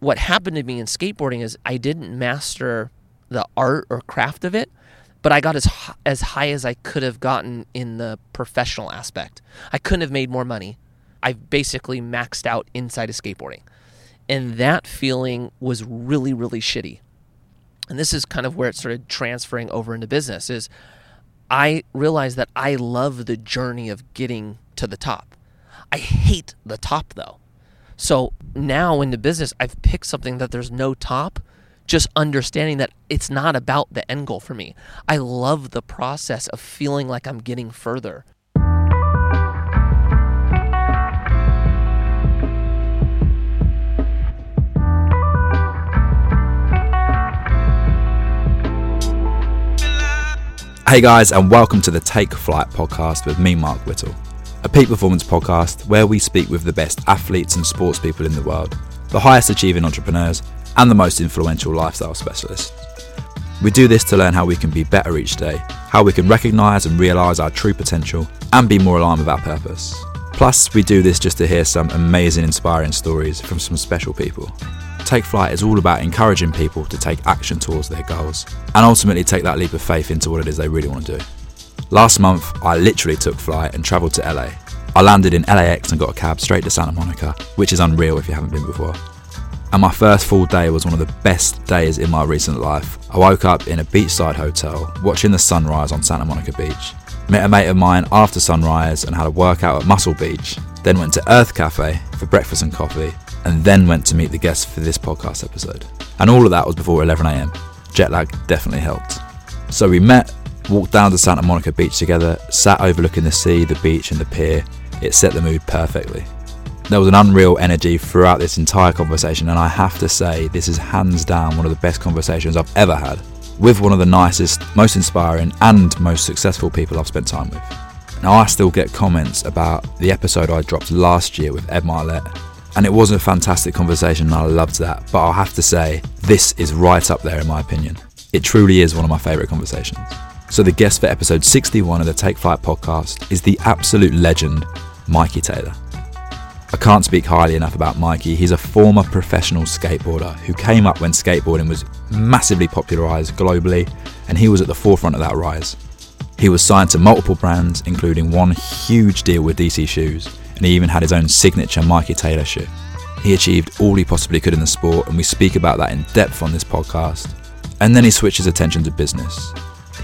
what happened to me in skateboarding is I didn't master the art or craft of it, but I got as as high as I could have gotten in the professional aspect. I couldn't have made more money. I basically maxed out inside of skateboarding. And that feeling was really really shitty. And this is kind of where it started transferring over into business is I realized that I love the journey of getting to the top. I hate the top though. So now in the business, I've picked something that there's no top, just understanding that it's not about the end goal for me. I love the process of feeling like I'm getting further. Hey guys, and welcome to the Take Flight podcast with me, Mark Whittle, a peak performance podcast where we speak with the best athletes and sports people in the world, the highest achieving entrepreneurs, and the most influential lifestyle specialists. We do this to learn how we can be better each day, how we can recognize and realize our true potential, and be more aligned with our purpose. Plus, we do this just to hear some amazing, inspiring stories from some special people. Take Flight is all about encouraging people to take action towards their goals and ultimately take that leap of faith into what it is they really want to do. Last month, I literally took flight and travelled to LA. I landed in LAX and got a cab straight to Santa Monica, which is unreal if you haven't been before. And my first full day was one of the best days in my recent life. I woke up in a beachside hotel, watching the sunrise on Santa Monica Beach. Met a mate of mine after sunrise and had a workout at Muscle Beach. Then went to Earth Cafe for breakfast and coffee, and then went to meet the guests for this podcast episode. And all of that was before 11am. Jet lag definitely helped. So we met, walked down to Santa Monica Beach together, sat overlooking the sea, the beach, and the pier. It set the mood perfectly. There was an unreal energy throughout this entire conversation, and I have to say, this is hands down one of the best conversations I've ever had with one of the nicest, most inspiring, and most successful people I've spent time with. Now, I still get comments about the episode I dropped last year with Ed Marlette, and it was a fantastic conversation, and I loved that. But I'll have to say, this is right up there in my opinion. It truly is one of my favourite conversations. So, the guest for episode 61 of the Take Flight podcast is the absolute legend, Mikey Taylor. I can't speak highly enough about Mikey. He's a former professional skateboarder who came up when skateboarding was massively popularised globally, and he was at the forefront of that rise. He was signed to multiple brands, including one huge deal with DC Shoes, and he even had his own signature Mikey Taylor shoe. He achieved all he possibly could in the sport, and we speak about that in depth on this podcast. And then he switched his attention to business.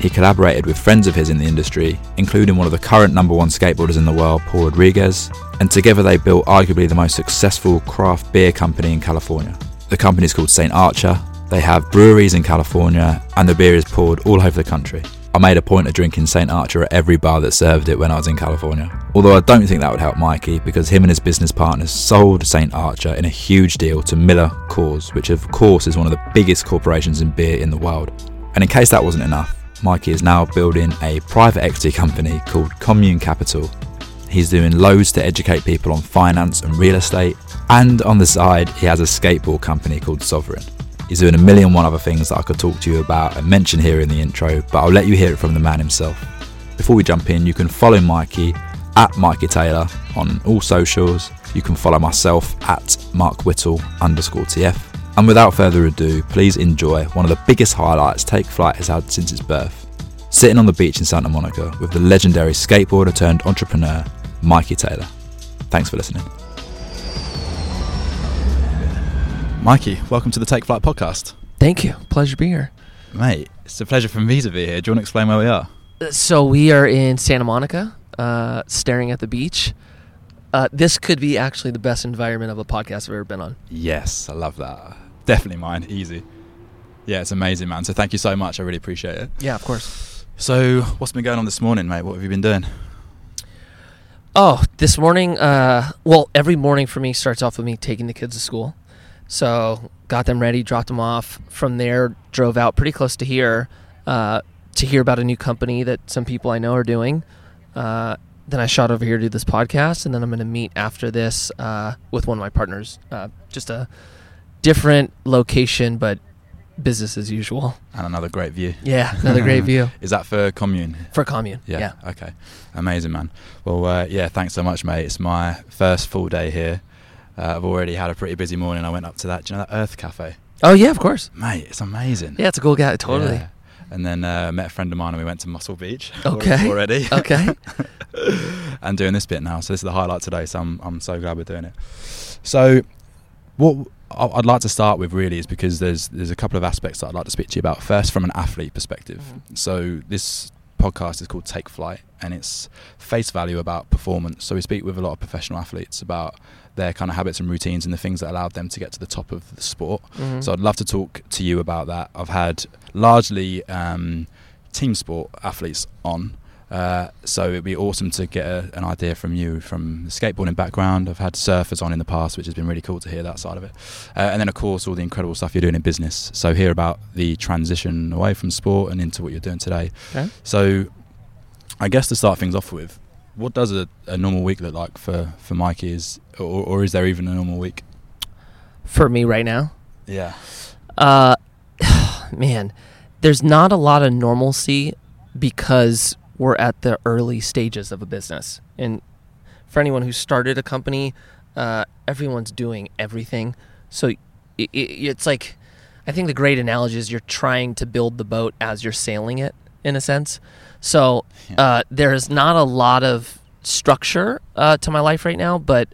He collaborated with friends of his in the industry, including one of the current number one skateboarders in the world, Paul Rodriguez, and together they built arguably the most successful craft beer company in California. The company is called St. Archer. They have breweries in California, and the beer is poured all over the country. I made a point of drinking St. Archer at every bar that served it when I was in California. Although I don't think that would help Mikey because him and his business partners sold St. Archer in a huge deal to Miller Coors, which of course is one of the biggest corporations in beer in the world. And in case that wasn't enough, Mikey is now building a private equity company called Commune Capital. He's doing loads to educate people on finance and real estate, and on the side, he has a skateboard company called Sovereign. He's doing a million one other things that I could talk to you about and mention here in the intro, but I'll let you hear it from the man himself. Before we jump in, you can follow Mikey at Mikey Taylor on all socials. You can follow myself at Mark Whittle underscore TF. And without further ado, please enjoy one of the biggest highlights Take Flight has had since its birth. Sitting on the beach in Santa Monica with the legendary skateboarder turned entrepreneur, Mikey Taylor. Thanks for listening. Mikey, welcome to the Take Flight podcast. Thank you. Pleasure to be here. Mate, it's a pleasure for me to be here. Do you want to explain where we are? Uh, So we are in Santa Monica, uh, staring at the beach. Uh, this could be actually the best environment of a podcast I've ever been on. Yes, I love that. Definitely mine. Easy. Yeah, it's amazing, man. So thank you so much. I really appreciate it. Yeah, of course. So, what's been going on this morning, mate? What have you been doing? Oh, this morning, uh, well, every morning for me starts off with me taking the kids to school. So got them ready, dropped them off. From there, drove out pretty close to here uh, to hear about a new company that some people I know are doing. Uh, then I shot over here to do this podcast, and then I'm going to meet after this uh, with one of my partners. Uh, just a different location, but business as usual. And another great view. Yeah, another great view Is that for commune? for commune. Yeah. yeah. Okay. Amazing, man. Well, uh, yeah. Thanks so much, mate. It's my first full day here. Uh, I've already had a pretty busy morning. I went up to that. Do you know that Earth Cafe? Oh yeah, of course. Mate, it's amazing. Yeah, it's a cool guy. Totally. Yeah. And then uh, met a friend of mine and we went to Muscle Beach. Okay. Already. Okay. and doing this bit now. So this is the highlight today. So I'm I'm so glad we're doing it. So what I'd like to start with really is because there's there's a couple of aspects that I'd like to speak to you about. First, from an athlete perspective. Mhm. So this podcast is called Take Flight, and it's face value about performance. So we speak with a lot of professional athletes about their kind of habits and routines and the things that allowed them to get to the top of the sport. Mhm. So I'd love to talk to you about that. I've had largely um, team sport athletes on. Uh, so it'd be awesome to get a, an idea from you from the skateboarding background. I've had surfers on in the past, which has been really cool to hear that side of it. Uh, and then, of course, all the incredible stuff you're doing in business. So hear about the transition away from sport and into what you're doing today. Okay. So I guess to start things off with, what does a, a normal week look like for, for Mikey? Is or, or is there even a normal week? For me right now, Yeah. uh, man, there's not a lot of normalcy because we're at the early stages of a business. And for anyone who started a company, uh, everyone's doing everything. So it, it, it's like, I think the great analogy is you're trying to build the boat as you're sailing it, in a sense. So uh, there's not a lot of structure uh, to my life right now, but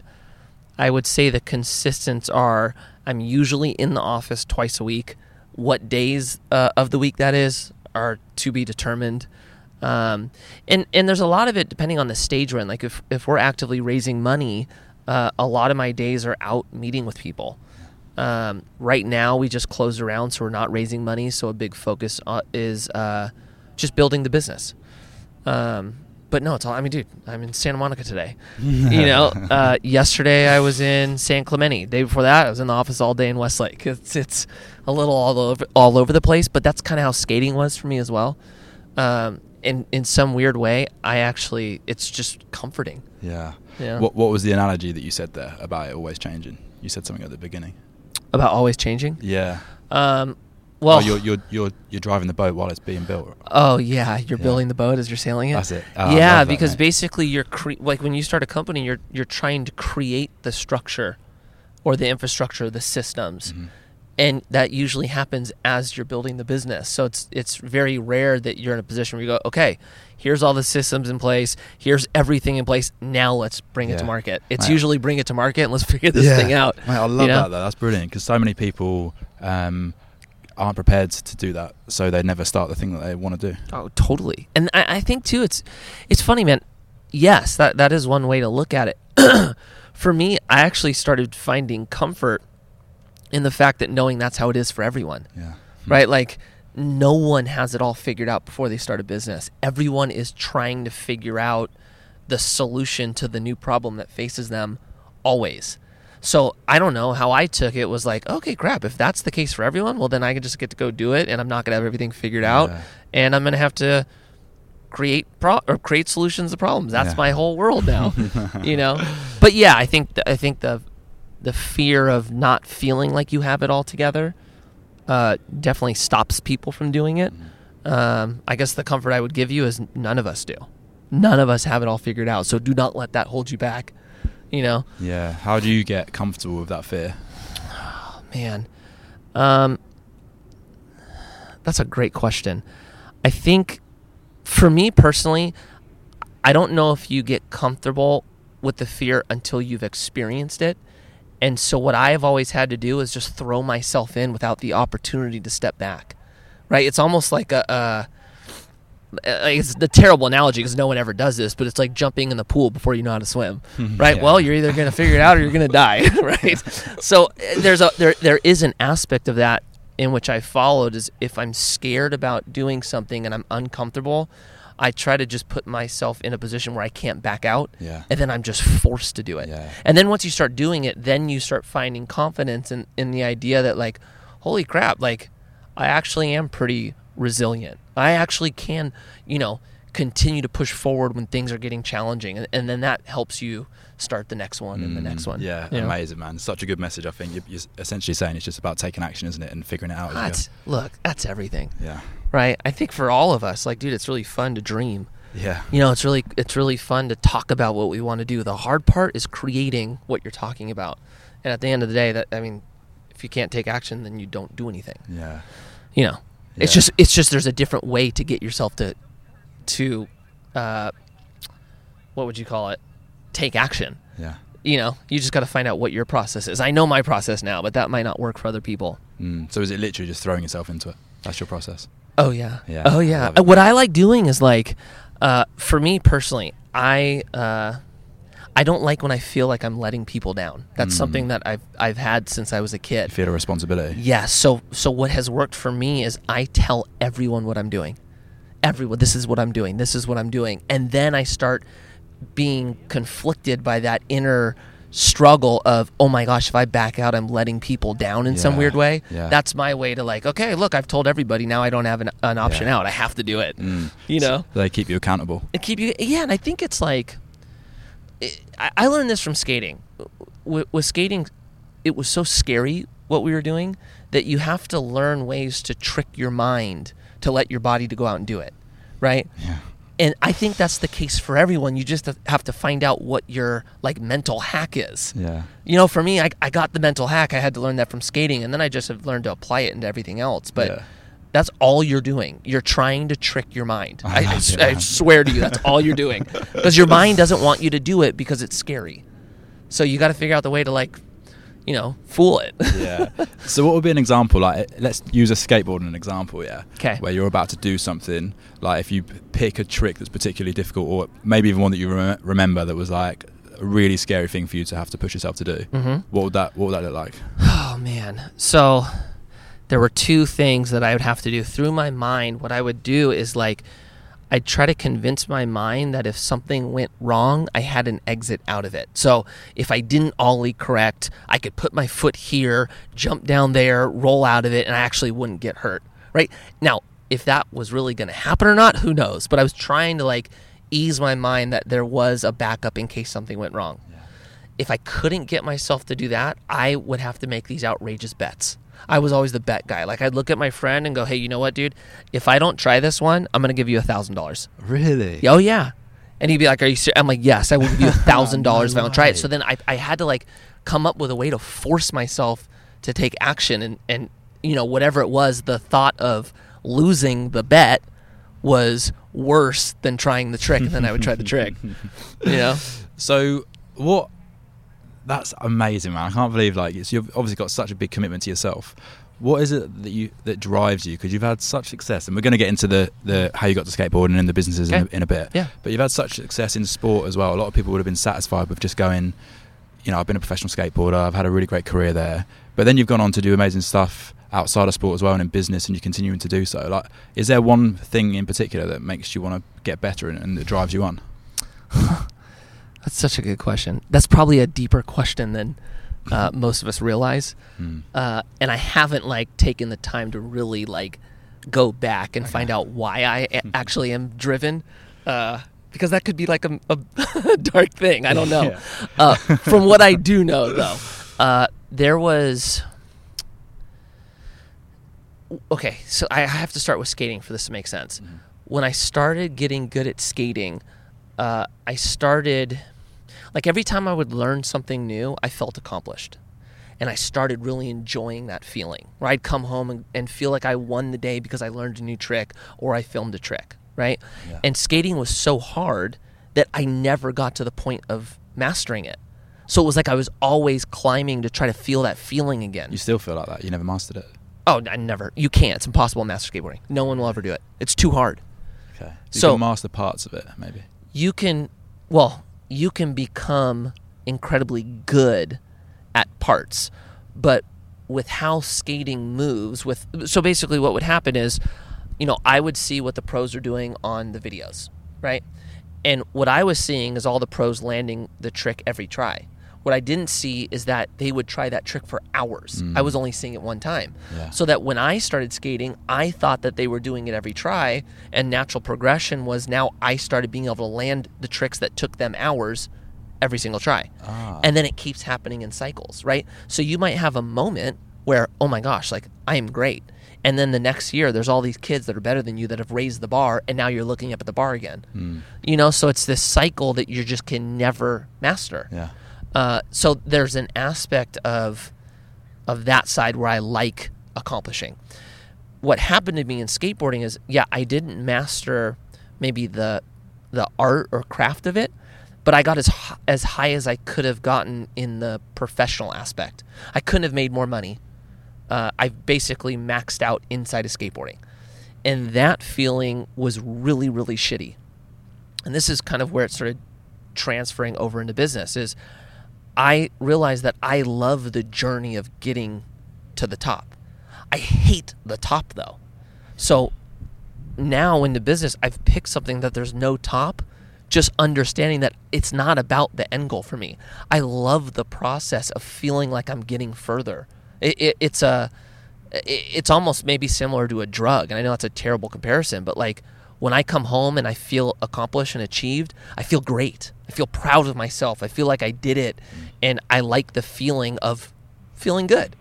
I would say the consistents are I'm usually in the office twice a week. What days uh, of the week that is are to be determined. Um, and and there's a lot of it depending on the stage we're in. Like if if we're actively raising money, uh, a lot of my days are out meeting with people. Um, right now, we just closed around, so we're not raising money. So a big focus uh, is uh, just building the business. Um, but no, it's all. I mean, dude, I'm in Santa Monica today. you know, uh, yesterday I was in San Clemente. Day before that, I was in the office all day in Westlake. It's it's a little all over all over the place, but that's kind of how skating was for me as well. Um, in in some weird way, I actually it's just comforting. Yeah. Yeah. What What was the analogy that you said there about it always changing? You said something at the beginning. About always changing. Yeah. Um, well, oh, you're you're you're you're driving the boat while it's being built. oh yeah, you're Yeah. building the boat as you're sailing it. That's it. Oh, yeah, that, because basically you're cre- like when you start a company, you're you're trying to create the structure or the infrastructure, the systems, Mhm. And that usually happens as you're building the business. So it's it's very rare that you're in a position where you go, okay, here's all the systems in place, here's everything in place. Now let's bring it to market. It's Mate. usually bring it to market and let's figure this Yeah. thing out. Mate, I love you know? that though. That's brilliant because so many people um, aren't prepared to do that, so they never start the thing that they want to do. Oh, totally. And I, I think too, it's it's funny, man. Yes, that that is one way to look at it. for me, I actually started finding comfort in the fact that knowing that's how it is for everyone, Yeah. Hmm. right? Like no one has it all figured out before they start a business. Everyone is trying to figure out the solution to the new problem that faces them always. So I don't know how I took it was like, okay, crap, if that's the case for everyone, well then I can just get to go do it and I'm not going to have everything figured out Yeah. and I'm going to have to create pro- or create solutions to problems. That's Yeah. my whole world now, you know. But yeah, I think th- I think the the fear of not feeling like you have it all together uh, definitely stops people from doing it. Um, I guess the comfort I would give you is none of us do. None of us have it all figured out. So do not let that hold you back. You know, Yeah. How do you get comfortable with that fear? Oh, man. Um, that's a great question. I think for me personally, I don't know if you get comfortable with the fear until you've experienced it. And so what I have always had to do is just throw myself in without the opportunity to step back. Right? It's almost like a, a it's the terrible analogy because no one ever does this, but it's like jumping in the pool before you know how to swim, right? Yeah. Well, you're either going to figure it out or you're going to die, right? so uh, there's a there there is an aspect of that in which I followed is if I'm scared about doing something and I'm uncomfortable, I try to just put myself in a position where I can't back out, Yeah. and then I'm just forced to do it. Yeah. And then once you start doing it, then you start finding confidence in, in the idea that like, holy crap, like I actually am pretty resilient. I actually can, you know, continue to push forward when things are getting challenging, and, and then that helps you start the next one and the next Mm, one. Yeah, you know? amazing, man. Such a good message. I think you're, you're essentially saying it's just about taking action, isn't it, and figuring it out. That's look, that's everything, yeah, right? I think for all of us, like, dude, it's really fun to dream. yeah, You know, it's really it's really fun to talk about what we want to do. The hard part is creating what you're talking about. And at the end of the day, that I mean, if you can't take action, then you don't do anything. Yeah. You know, it's just it's just there's a different way to get yourself to to uh, what would you call it? Take action. Yeah. You know, you just got to find out what your process is. I know my process now, but that might not work for other people. Mm. So is it literally just throwing yourself into it? That's your process. Oh yeah. Yeah, Oh yeah. it. What I like doing is like, uh, for me personally, I uh, I don't like when I feel like I'm letting people down. That's Mm. something that I've I've had since I was a You kid. feel a responsibility. Yeah. So so what has worked for me is I tell everyone what I'm doing. Everyone, this is what I'm doing. This is what I'm doing, and then I start being conflicted by that inner struggle of oh my gosh if i back out i'm letting people down in some weird way yeah. that's my way to like okay look i've told everybody now i don't have an, an option Yeah. out i have to do it Mm. you So know they keep you accountable. and keep you yeah and i think it's like i, I learned this from skating with, with skating it was so scary what we were doing that you have to learn ways to trick your mind to let your body to go out and do it right? Yeah. and i think that's the case for everyone. You just have to find out what your like mental hack is. Yeah. you know for me I, I got the mental hack. I had to learn that from skating and then i just have learned to apply it into everything else. But Yeah. that's all you're doing. You're trying to trick your mind. I I, I love s- it, I swear to you that's all you're doing. Because your mind doesn't want you to do it because it's scary. So you got to figure out the way to like you know fool it yeah. So what would be an example? Like, let's use a skateboard as an example. Yeah. 'Kay. Where you're about to do something, like if you pick a trick that's particularly difficult, or maybe even one that you rem- remember that was like a really scary thing for you to have to push yourself to do. Mhm. What would that What would that look like? Oh man. So there were two things that I would have to do through my mind. What I would do is like I'd try to convince my mind that if something went wrong, I had an exit out of it. So if I didn't ollie correct, I could put my foot here, jump down there, roll out of it, and I actually wouldn't get hurt. Right? Now, if that was really going to happen or not, who knows? But I was trying to like ease my mind that there was a backup in case something went wrong if I couldn't get myself to do that, I would have to make these outrageous bets. I was always the bet guy. Like I'd look at my friend and go, "Hey, you know what, dude? If I don't try this one, I'm gonna give you a thousand dollars." Really? Oh yeah, and he'd be like, "Are you?" Ser-? I'm like, "Yes, I will give you a thousand dollars if I don't try it." So then I, I had to like come up with a way to force myself to take action, and and you know whatever it was, the thought of losing the bet was worse than trying the trick, and then I would try the trick. You know? So what? That's amazing, man. I can't believe like it's, you've obviously got such a big commitment to yourself. What is it that you that drives you? Because you've had such success, and we're going to get into the, the how you got to skateboarding and the businesses in, a, in a bit. Yeah. But you've had such success in sport as well. A lot of people would have been satisfied with just going, you know, I've been a professional skateboarder. I've had a really great career there. But then you've gone on to do amazing stuff outside of sport as well and in business, and you're continuing to do so. Like, is there one thing in particular that makes you want to get better and, and that drives you on? That's such a good question. That's probably a deeper question than uh, most of us realize. Hmm. Uh, and I haven't like taken the time to really like go back and find out why I a- actually am driven, uh, because that could be like a, a dark thing. I don't know. Yeah. Uh, from what I do know, though, uh, there was. Okay, so I have to start with skating for this to make sense. Mm-hmm. When I started getting good at skating, uh, I started like every time I would learn something new, I felt accomplished. And I started really enjoying that feeling where I'd come home and, and feel like I won the day because I learned a new trick or I filmed a trick, right? Yeah. And skating was so hard that I never got to the point of mastering it. So it was like I was always climbing to try to feel that feeling again. You still feel like that? You never mastered it? Oh, I never. You can't. It's impossible in master skateboarding. No one will ever do it. It's too hard. Okay. You So- can master parts of it, maybe. you can well you can become incredibly good at parts but with how skating moves with so basically what would happen is you know i would see what the pros are doing on the videos right? And what i was seeing is all the pros landing the trick every try what i didn't see is that they would try that trick for hours i was only seeing it one time Yeah. so that when I started skating, I thought that they were doing it every try, and natural progression was now I started being able to land the tricks that took them hours every single try. Ah. And then it keeps happening in cycles, right? So you might have a moment where, oh my gosh, like I am great. And then the next year, there's all these kids that are better than you that have raised the bar, and now you're looking up at the bar again. Hmm. You know, so it's this cycle that you just can never master. Yeah. Uh, so there's an aspect of of that side where I like accomplishing. What happened to me in skateboarding is, yeah, I didn't master maybe the the art or craft of it, but I got as as high as I could have gotten in the professional aspect. I couldn't have made more money. Uh, I basically maxed out inside of skateboarding, and that feeling was really really shitty. And this is kind of where it started transferring over into business. Is I realize that I love the journey of getting to the top. I hate the top though. So now in the business, I've picked something that there's no top, just understanding that it's not about the end goal for me. I love the process of feeling like I'm getting further. It, it, it's a, it's almost maybe similar to a drug, and I know that's a terrible comparison, but like when I come home and I feel accomplished and achieved, I feel great. I feel proud of myself. I feel like I did it, mm. and I like the feeling of feeling good.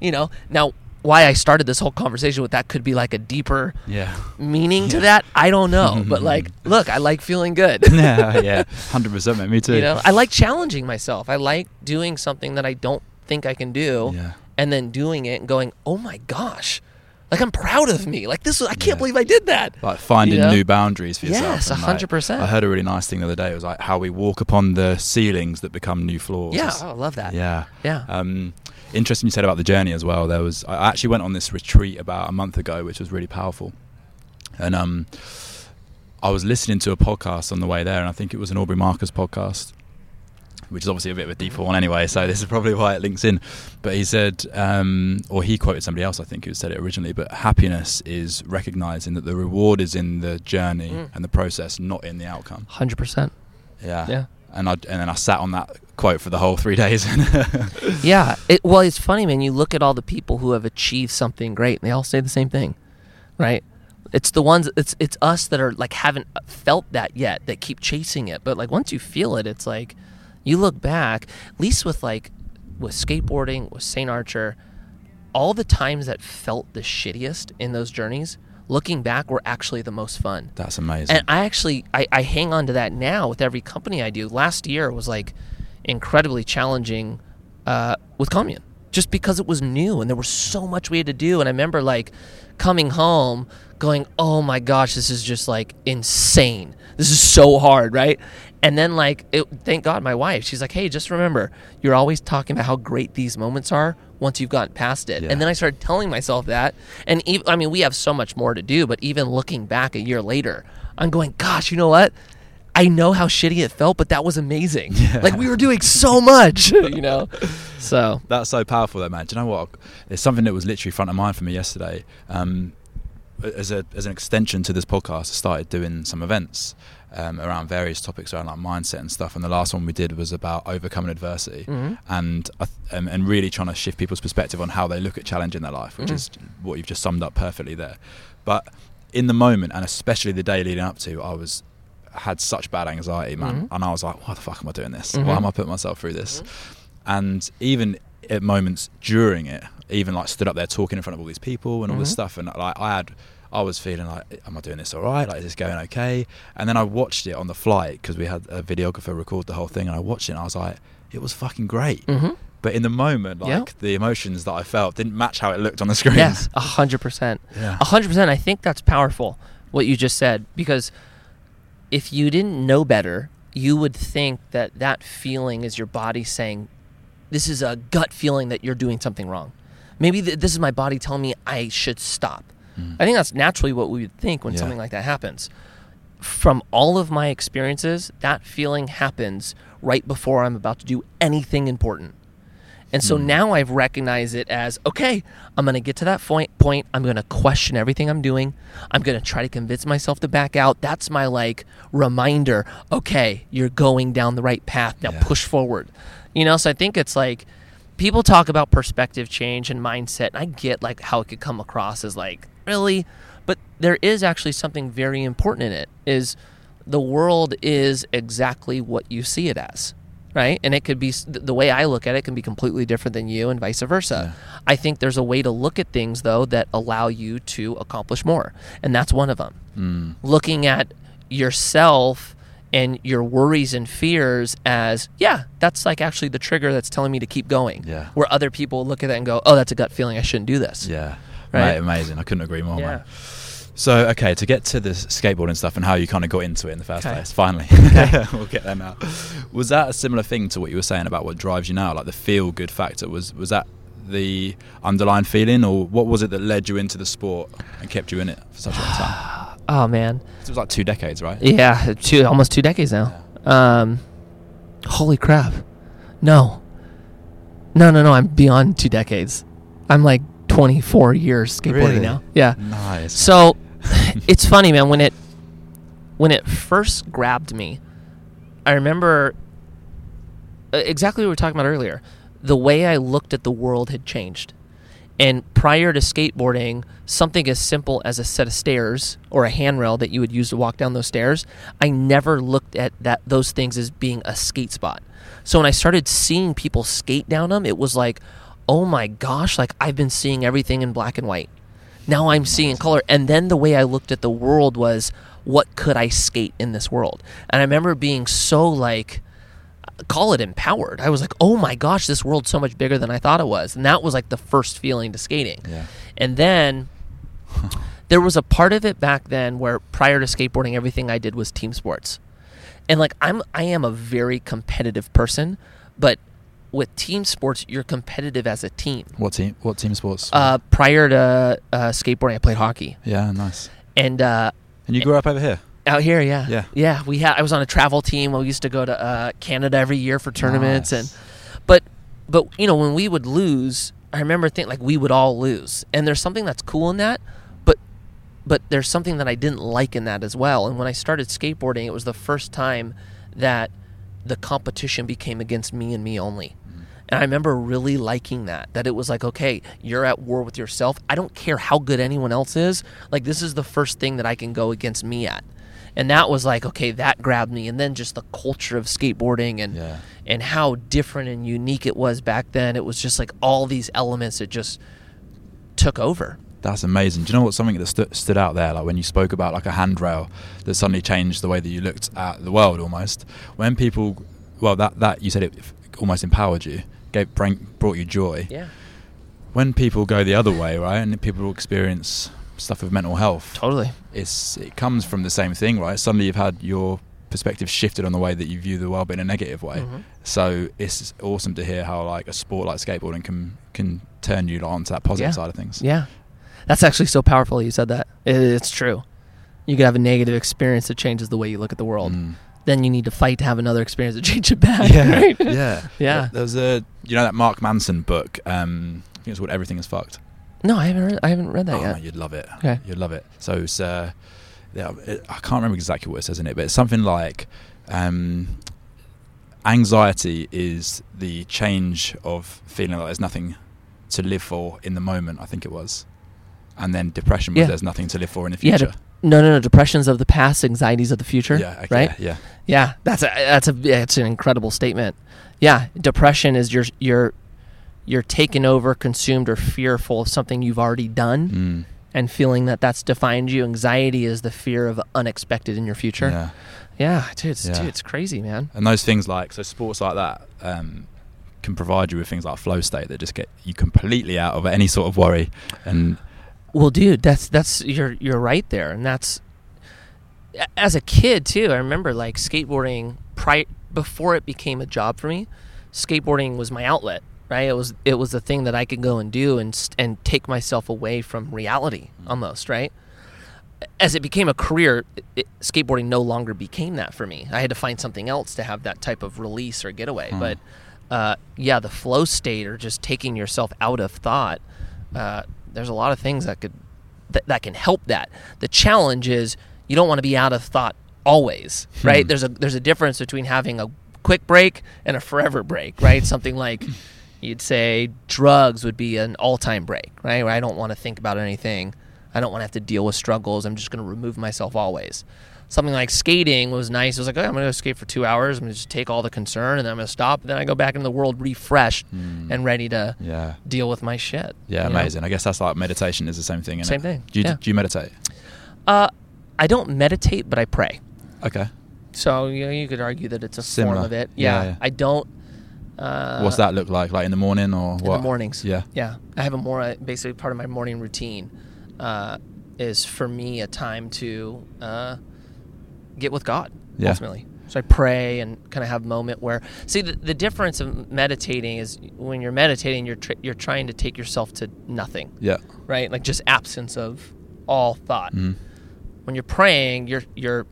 You know, now why I started this whole conversation with that could be like a deeper Yeah. meaning to that. I don't know, but like, look, I like feeling good. yeah, yeah, hundred percent, mate. Me too. you know, I like challenging myself. I like doing something that I don't think I can do, Yeah. and then doing it and going, "Oh my gosh!" Like I'm proud of me. Like this, was, I can't Yeah. believe I did that. like finding You know? new boundaries for yourself. Yes, and, 100%. I heard a really nice thing the other day. It was like how we walk upon the ceilings that become new floors. Yeah, oh, I love that. yeah. Yeah. Um, interesting you said about the journey as well. There was I actually went on this retreat about a month ago, which was really powerful, and um, I was listening to a podcast on the way there, and I think it was an Aubrey Marcus podcast. Which is obviously a bit of a default one anyway, so this is probably why it links in. But he said, um, or he quoted somebody else, I think who said it originally. But happiness is recognizing that the reward is in the journey Mm. and the process, not in the outcome. Hundred percent. Yeah. Yeah. And I and then I sat on that quote for the whole three days. Yeah. It, well, it's funny, man. You look at all the people who have achieved something great, and they all say the same thing, right? It's the ones. It's it's us that are like haven't felt that yet that keep chasing it. But like once you feel it, it's like you look back. At least with like with skateboarding, with Saint Archer, all the times that felt the shittiest in those journeys, looking back, were actually the most fun. That's amazing. And I actually I, I hang on to that now with every company I do. Last year was like incredibly challenging uh, with Commune, just because it was new and there was so much we had to do. And I remember like coming home going, "Oh my gosh, this is just like insane. This is so hard, right?" And then like, it, thank God, my wife, she's like, "Hey, just remember, you're always talking about how great these moments are." Once you've gotten past it, Yeah. and then I started telling myself that, and even, I mean, we have so much more to do, but even looking back a year later, I'm going, "Gosh, you know what? I know how shitty it felt, but that was amazing. Like we were doing so much, you know. So That's so powerful, though, man. Do you know what? It's something that was literally front of mind for me yesterday. Um, as a as an extension to this podcast, I started doing some events um, around various topics around like mindset and stuff. And the last one we did was about overcoming adversity Mhm. and I th- um, and really trying to shift people's perspective on how they look at challenge in their life, which Mhm. is what you've just summed up perfectly there. But in the moment, and especially the day leading up to, I was had such bad anxiety, man, Mhm. and I was like, "Why the fuck am I doing this? Mhm. Why am I putting myself through this?" and even at moments during it, even like stood up there talking in front of all these people and all this Mhm. stuff, and like I had, I was feeling like, am I doing this all right? Like, is this going okay? And then I watched it on the flight because we had a videographer record the whole thing, and I watched it, and I was like, it was fucking great. hmm But in the moment, like Yeah. the emotions that I felt didn't match how it looked on the screen. yes, a hundred percent, Yeah. a hundred percent. I think that's powerful what you just said because if you didn't know better, you would think that that feeling is your body saying, "This is a gut feeling that you're doing something wrong." Maybe th- this is my body telling me I should stop. Mm. I think that's naturally what we would think when Yeah. something like that happens. From all of my experiences, that feeling happens right before I'm about to do anything important. And so Hmm. now I've recognized it as okay, I'm going to get to that point point. I'm going to question everything I'm doing. I'm going to try to convince myself to back out. That's my like reminder, okay, you're going down the right path. Now Yeah. push forward. You know, so I think it's like people talk about perspective change and mindset, and I get like how it could come across as like really, but there is actually something very important in it. Is the world is exactly what you see it as, right? And it could be the way I look at it can be completely different than you, and vice versa. I think there's a way to look at things though that allow you to accomplish more, and that's one of them Mm. looking at yourself and your worries and fears as yeah that's like actually the trigger that's telling me to keep going Yeah. where other people look at that and go oh that's a gut feeling i shouldn't do this Yeah. Right. Mate, amazing. I couldn't agree more, Yeah. man. So, okay, to get to the skateboarding stuff and how you kind of got into it in the first Okay. place, finally. we'll get there now. Was that a similar thing to what you were saying about what drives you now, like the feel good factor? Was was that the underlying feeling, or what was it that led you into the sport and kept you in it for such a long time? oh man It was like two decades, right? yeah two almost two decades now um holy crap no no no no i'm beyond two decades i'm like 24 years skateboarding Really? now yeah Nice. So it's funny, man. When it when it first grabbed me, I remember uh, exactly what we were talking about earlier. The way I looked at the world had changed. And prior to skateboarding, something as simple as a set of stairs or a handrail that you would use to walk down those stairs, I never looked at that those things as being a skate spot. So when I started seeing people skate down them, it was like, "Oh my gosh, like I've been seeing everything in black and white." Now I'm seeing color. And then the way I looked at the world was, what could I skate in this world? And I remember being so like, call it empowered. I was like, oh my gosh, this world's so much bigger than I thought it was. And that was like the first feeling to skating. Yeah. And then there was a part of it back then where prior to skateboarding, everything I did was team sports. And like I'm I am a very competitive person, but with team sports, you're competitive as a team. What team? What team sports? Uh, prior to uh, skateboarding, I played hockey, yeah, nice. and uh, And you grew up over here? out here, yeah, Yeah. yeah. We had I was on a travel team. We used to go to uh, Canada every year for tournaments, Nice. and but but you know when we would lose, I remember thinking like we would all lose, and there's something that's cool in that, but but there's something that I didn't like in that as well. And when I started skateboarding, it was the first time that the competition became against me and me only. And I remember really liking that. That it was like, okay, you're at war with yourself. I don't care how good anyone else is. Like, this is the first thing that I can go against me at. And that was like, okay, that grabbed me. And then just the culture of skateboarding and Yeah. and how different and unique it was back then. It was just like all these elements that just took over. That's amazing. Do you know what something that stu- stood out there? Like when you spoke about like a handrail that suddenly changed the way that you looked at the world almost. When people, well, that that you said it almost empowered you, gave brought you joy. Yeah. When people go the other way, right, and people experience stuff with mental health, Totally. it's it comes from the same thing, right? Suddenly you've had your perspective shifted on the way that you view the world, but in a negative way. Mhm. So it's awesome to hear how like a sport like skateboarding can can turn you onto that positive Yeah. side of things. Yeah. That's actually so powerful you said that. It, it's true. You could have a negative experience that changes the way you look at the world. Mm. Then you need to fight to have another experience to change it back. yeah, Right? yeah, Yeah. There was a you know that Mark Manson book. Um, I think it's called Everything Is Fucked. No, I haven't read, I haven't read that oh, yet. man, you'd love it. Okay. You'd love it. So it's uh, yeah, it, I can't remember exactly what it says in it, but it's something like um, anxiety is the change of feeling like there's nothing to live for in the moment. I think it was, and then depression was Yeah. there's nothing to live for in the Yeah, future. No, no, no. Depressions of the past, anxieties of the future. yeah, okay, right. Yeah, Yeah, that's a that's a it's an incredible statement. Yeah, depression is you're you're you're taken over, consumed, or fearful of something you've already done, Mm, and feeling that that's defined you. Anxiety is the fear of unexpected in your future. yeah. Yeah, dude, it's, Yeah. dude, it's crazy, man. And those things like so sports like that um, can provide you with things like flow state that just get you completely out of any sort of worry. And Well, dude, that's that's you're you're right there, and that's as a kid too. I remember like skateboarding prior before it became a job for me. Skateboarding was my outlet, right? It was it was the thing that I could go and do and and take myself away from reality almost, right? As it became a career, it, it, skateboarding no longer became that for me. I had to find something else to have that type of release or getaway. Hmm. But uh, yeah, the flow state or just taking yourself out of thought. Uh, there's a lot of things that could that, that can help that. The challenge is you don't want to be out of thought always, right? Hmm. There's a there's a difference between having a quick break and a forever break, right? Something like you'd say drugs would be an all-time break, right? Where I don't want to think about anything. I don't want to have to deal with struggles. I'm just going to remove myself always. Something like skating was nice. It was like, oh, I'm going to go skate for two hours. I'm going to just take all the concern and then I'm going to stop. And Then I go back into the world refreshed Mm. and ready to yeah, deal with my shit. yeah, you know? amazing. I guess that's like meditation is the same thing. Same it? thing, Do you, yeah. do you meditate? Uh, I don't meditate, but I pray. Okay. So you know, you could argue that it's a Similar. form of it. Yeah, Yeah, yeah. I don't. Uh, What's that look like? Like in the morning or In what? the mornings. Yeah. Yeah, I have a more uh, basically part of my morning routine uh, is for me a time to uh, get with God Yeah. ultimately. So I pray and kind of have a moment where see the, the difference of meditating is when you're meditating you're tr- you're trying to take yourself to nothing Yeah. right like just absence of all thought. Mm. When you're praying you're you're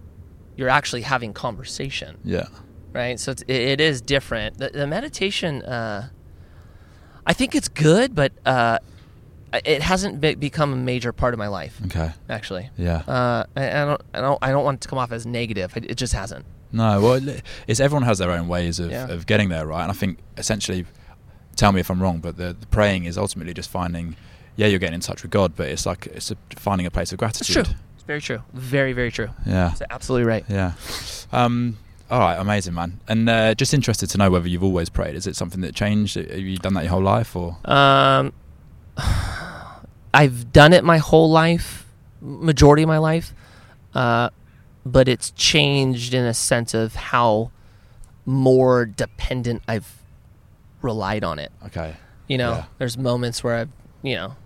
you're actually having conversation Yeah. right? So it's, it, it is different. The, the meditation, uh, I think it's good, but uh, it hasn't be- become a major part of my life. Okay. Actually, Yeah. uh, I, I don't, I don't, I don't want it to come off as negative. It, it just hasn't. No, well, it's everyone has their own ways of, Yeah. of getting there, right? And I think essentially, tell me if I'm wrong, but the, the praying is ultimately just finding, yeah, you're getting in touch with God, but it's like it's a, finding a place of It's gratitude. true. It's very true. Very, very true. Yeah, That's absolutely right. yeah. Um, all right, amazing, man. And uh, just interested to know whether you've always prayed. Is it something that changed? Have you done that your whole life, or Um, I've done it my whole life, majority of my life, uh, but it's changed in a sense of how more dependent I've relied on it. okay? You know, Yeah. there's moments where I've, you know,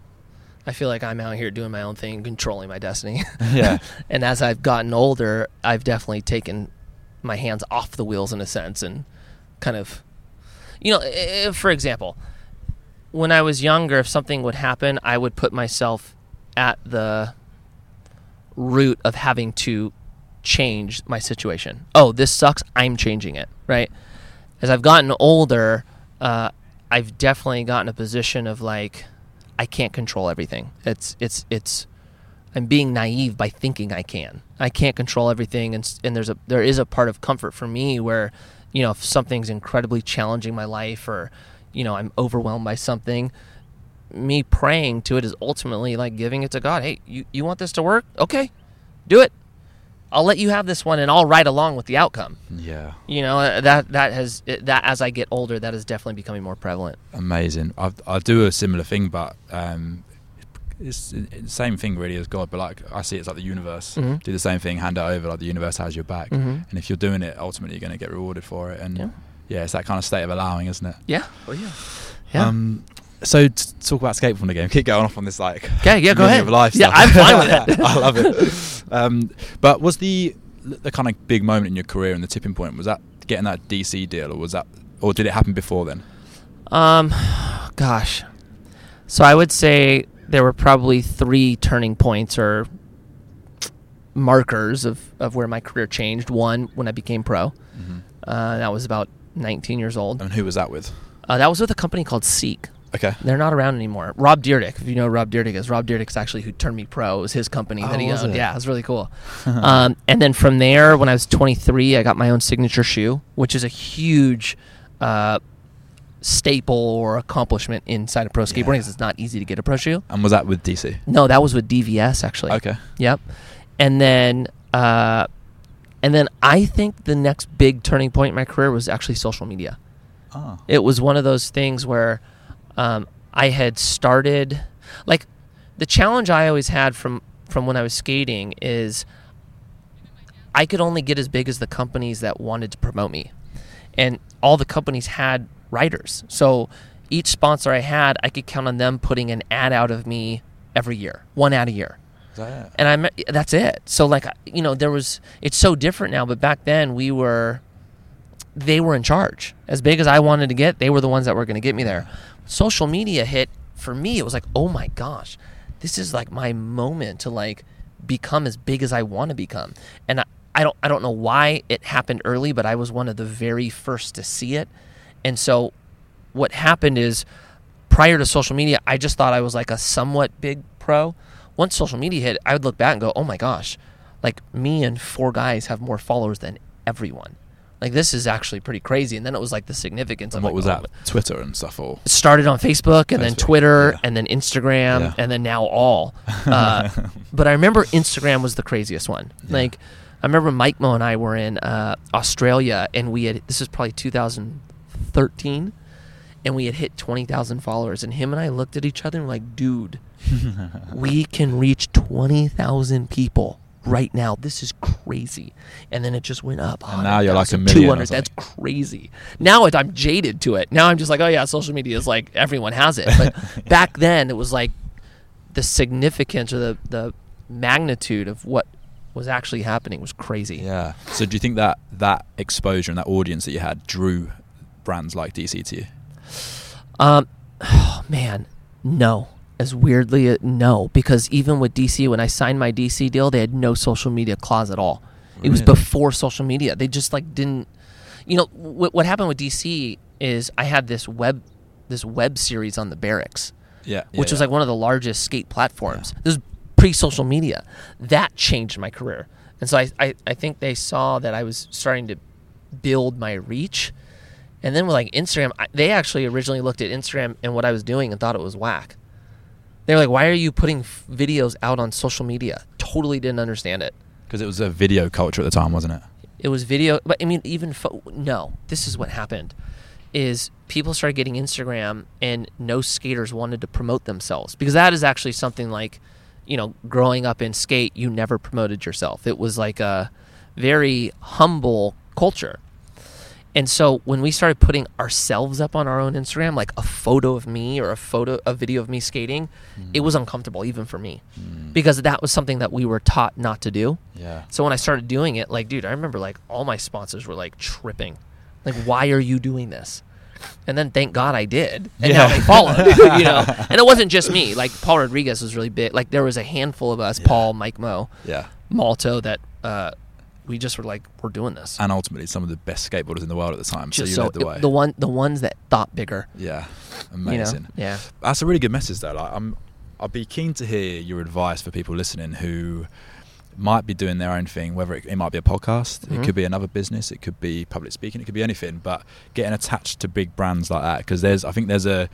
I feel like I'm out here doing my own thing, controlling my destiny. Yeah. and as I've gotten older, I've definitely taken my hands off the wheels in a sense and kind of, you know, i- i- for example, when I was younger, if something would happen, I would put myself at the root of having to change my situation. Oh, this sucks. I'm changing it. Right. As I've gotten older, uh, I've definitely gotten a position of like, I can't control everything. It's it's it's. I'm being naive by thinking I can. I can't control everything, and and there's a there is a part of comfort for me where, you know, if something's incredibly challenging my life, or, you know, I'm overwhelmed by something, me praying to it is ultimately like giving it to God. Hey, you you want this to work? Okay, do it. I'll let you have this one, and I'll ride along with the outcome. Yeah. You know uh, that that has that as I get older, that is definitely becoming more prevalent. Amazing. I I do a similar thing, but um, it's the same thing really as God. But like I see, it's like the universe Mhm. do the same thing, hand it over. Like the universe has your back, Mhm. and if you're doing it, ultimately you're going to get rewarded for it. And Yeah. Yeah. it's that kind of state of allowing, isn't it? Yeah. Oh yeah. Yeah. Um, so to talk about skateboarding again, keep going off on this like Okay, yeah, go living ahead. of life Yeah, stuff. I'm fine with it. I love it. Um, but was the the kind of big moment in your career and the tipping point was that getting that DC deal, or was that, or did it happen before then? Um, gosh. So I would say there were probably three turning points or markers of, of where my career changed. One, when I became pro. Mm-hmm. Uh, that was about 19 years old. And who was that with? Uh, that was with a company called Seek. Okay. They're not around anymore. Rob Dyrdek, if you know who Rob Dyrdek is, Rob Dyrdek's actually who turned me pro. It was his company that Oh, he was owned. it? Yeah, it was really cool. um, and then from there, when I was 23, I got my own signature shoe, which is a huge uh, staple or accomplishment inside of pro skateboarding. Yeah. 'cause It's not easy to get a pro shoe. And was that with DC? No, that was with DVS actually. Okay. Yep. And then, uh, and then I think the next big turning point in my career was actually social media Oh. it was one of those things where um, I had started like the challenge I always had from from when I was skating is I could only get as big as the companies that wanted to promote me, and all the companies had writers. So each sponsor I had, I could count on them putting an ad out of me every year, one ad a year and I that's it. So like you know there was it's so different now, but back then we were they were in charge. As big as I wanted to get, they were the ones that were going to get me there. Social media hit for me. It was like, oh my gosh, this is like my moment to like become as big as I want to become. And I, I don't I don't know why it happened early, but I was one of the very first to see it. And so what happened is prior to social media, I just thought I was like a somewhat big pro. Once social media hit, I would look back and go, "Oh my gosh, like me and four guys have more followers than everyone." Like this is actually pretty crazy. And then it was like the significance. And of what like, was oh, that? Twitter and stuff, or it started on Facebook and then Twitter yeah. and then Instagram Yeah. and then now all. Uh, but I remember Instagram was the craziest one. Like I remember Mike Mo and I were in uh, Australia and we had this is probably 2013 and we had hit 20,000 followers and him and I looked at each other and were like, dude, we can reach 20,000 people right now. This is crazy. And then it just went up. And now you're like a million or 200. That's crazy. Now it, I'm jaded to it. Now I'm just like, oh yeah, social media is like everyone has it. But back then it was like the significance or the the magnitude of what was actually happening was crazy. Yeah. So do you think that that exposure and that audience that you had drew brands like DC to you? Um, oh, man, no. As weirdly, uh, no, because even with DC, when I signed my DC deal, they had no social media clause at all. It was before social media. They just like didn't. You know what? What happened with DC is I had this web, this web series on the Berrics, Yeah. which was like one of the largest skate platforms. This was pre-social media. That changed my career, and so I, I, I think they saw that I was starting to build my reach, and then with like Instagram, I, they actually originally looked at Instagram and what I was doing and thought it was whack. They were like, "Why are you putting f- videos out on social media?" Totally didn't understand it. because it was a video culture at the time, wasn't it? It was video, but I mean, even fo- no. This is what happened: is people started getting Instagram, and no skaters wanted to promote themselves because that is actually something like, you know, growing up in skate, you never promoted yourself. It was like a very humble culture. And so when we started putting ourselves up on our own Instagram, like a photo of me or a photo, a video of me skating, it was uncomfortable even for me because that was something that we were taught not to do. Yeah. So when I started doing it, like, dude, I remember like all my sponsors were like tripping. Like, why are you doing this? And then thank God I did. And now Yeah. they followed, you know? And it wasn't just me. Like, Paul Rodriguez was really big. Like, there was a handful of us, Paul, Mike Mo, Yeah. Malto, that uh, we just were like, we're doing this. And ultimately, some of the best skateboarders in the world at the time. Just so you led the way. the one, the ones that thought bigger. yeah. You know? Amazing. Yeah. That's a really good message, though. Like, I'm, I'd be keen to hear your advice for people listening who might be doing their own thing. Whether it, it might be a podcast, Mhm. it could be another business, it could be public speaking, it could be anything. But getting attached to big brands like that, because there's, I think there's a,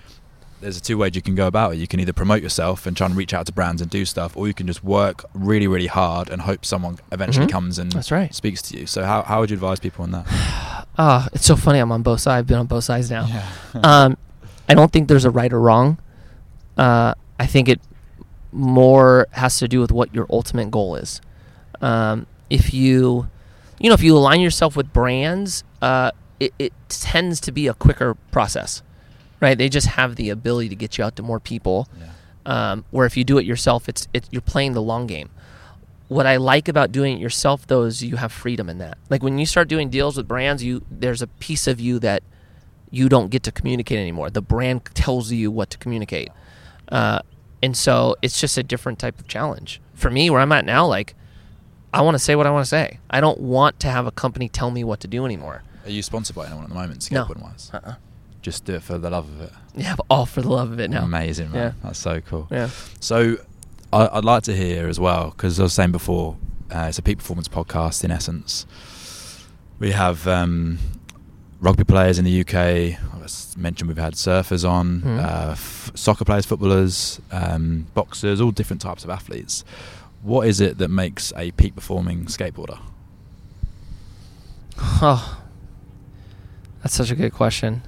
there's a two ways you can go about it. You can either promote yourself and try and reach out to brands and do stuff, or you can just work really, really hard and hope someone eventually Mhm. comes and That's right. speaks to you. So how, how would you advise people on that? Ah, it's so funny. I'm on both sides. I've been on both sides now. Yeah. um, I don't think there's a right or wrong. Uh, I think it more has to do with what your ultimate goal is. Um, if you, you know, if you align yourself with brands, uh, it, it tends to be a quicker process, right? They just have the ability to get you out to more people. yeah. Um, where if you do it yourself, it's it, you're playing the long game. What I like about doing it yourself, though, is you have freedom in that. Like when you start doing deals with brands, you there's a piece of you that you don't get to communicate anymore. The brand tells you what to communicate, uh, and so it's just a different type of challenge for me. Where I'm at now, like I want to say what I want to say. I don't want to have a company tell me what to do anymore. Are you sponsored by anyone at the moment, No. wise? Uh-uh. Just do it for the love of it. Yeah, but all for the love of it now. Amazing, man. Yeah. That's so cool. Yeah. So, I, I'd like to hear as well because I was saying before, uh, it's a peak performance podcast in essence. We have um, rugby players in the UK. I mentioned we've had surfers on, Mhm. uh, f- soccer players, footballers, um, boxers, all different types of athletes. What is it that makes a peak performing skateboarder? Oh, that's such a good question.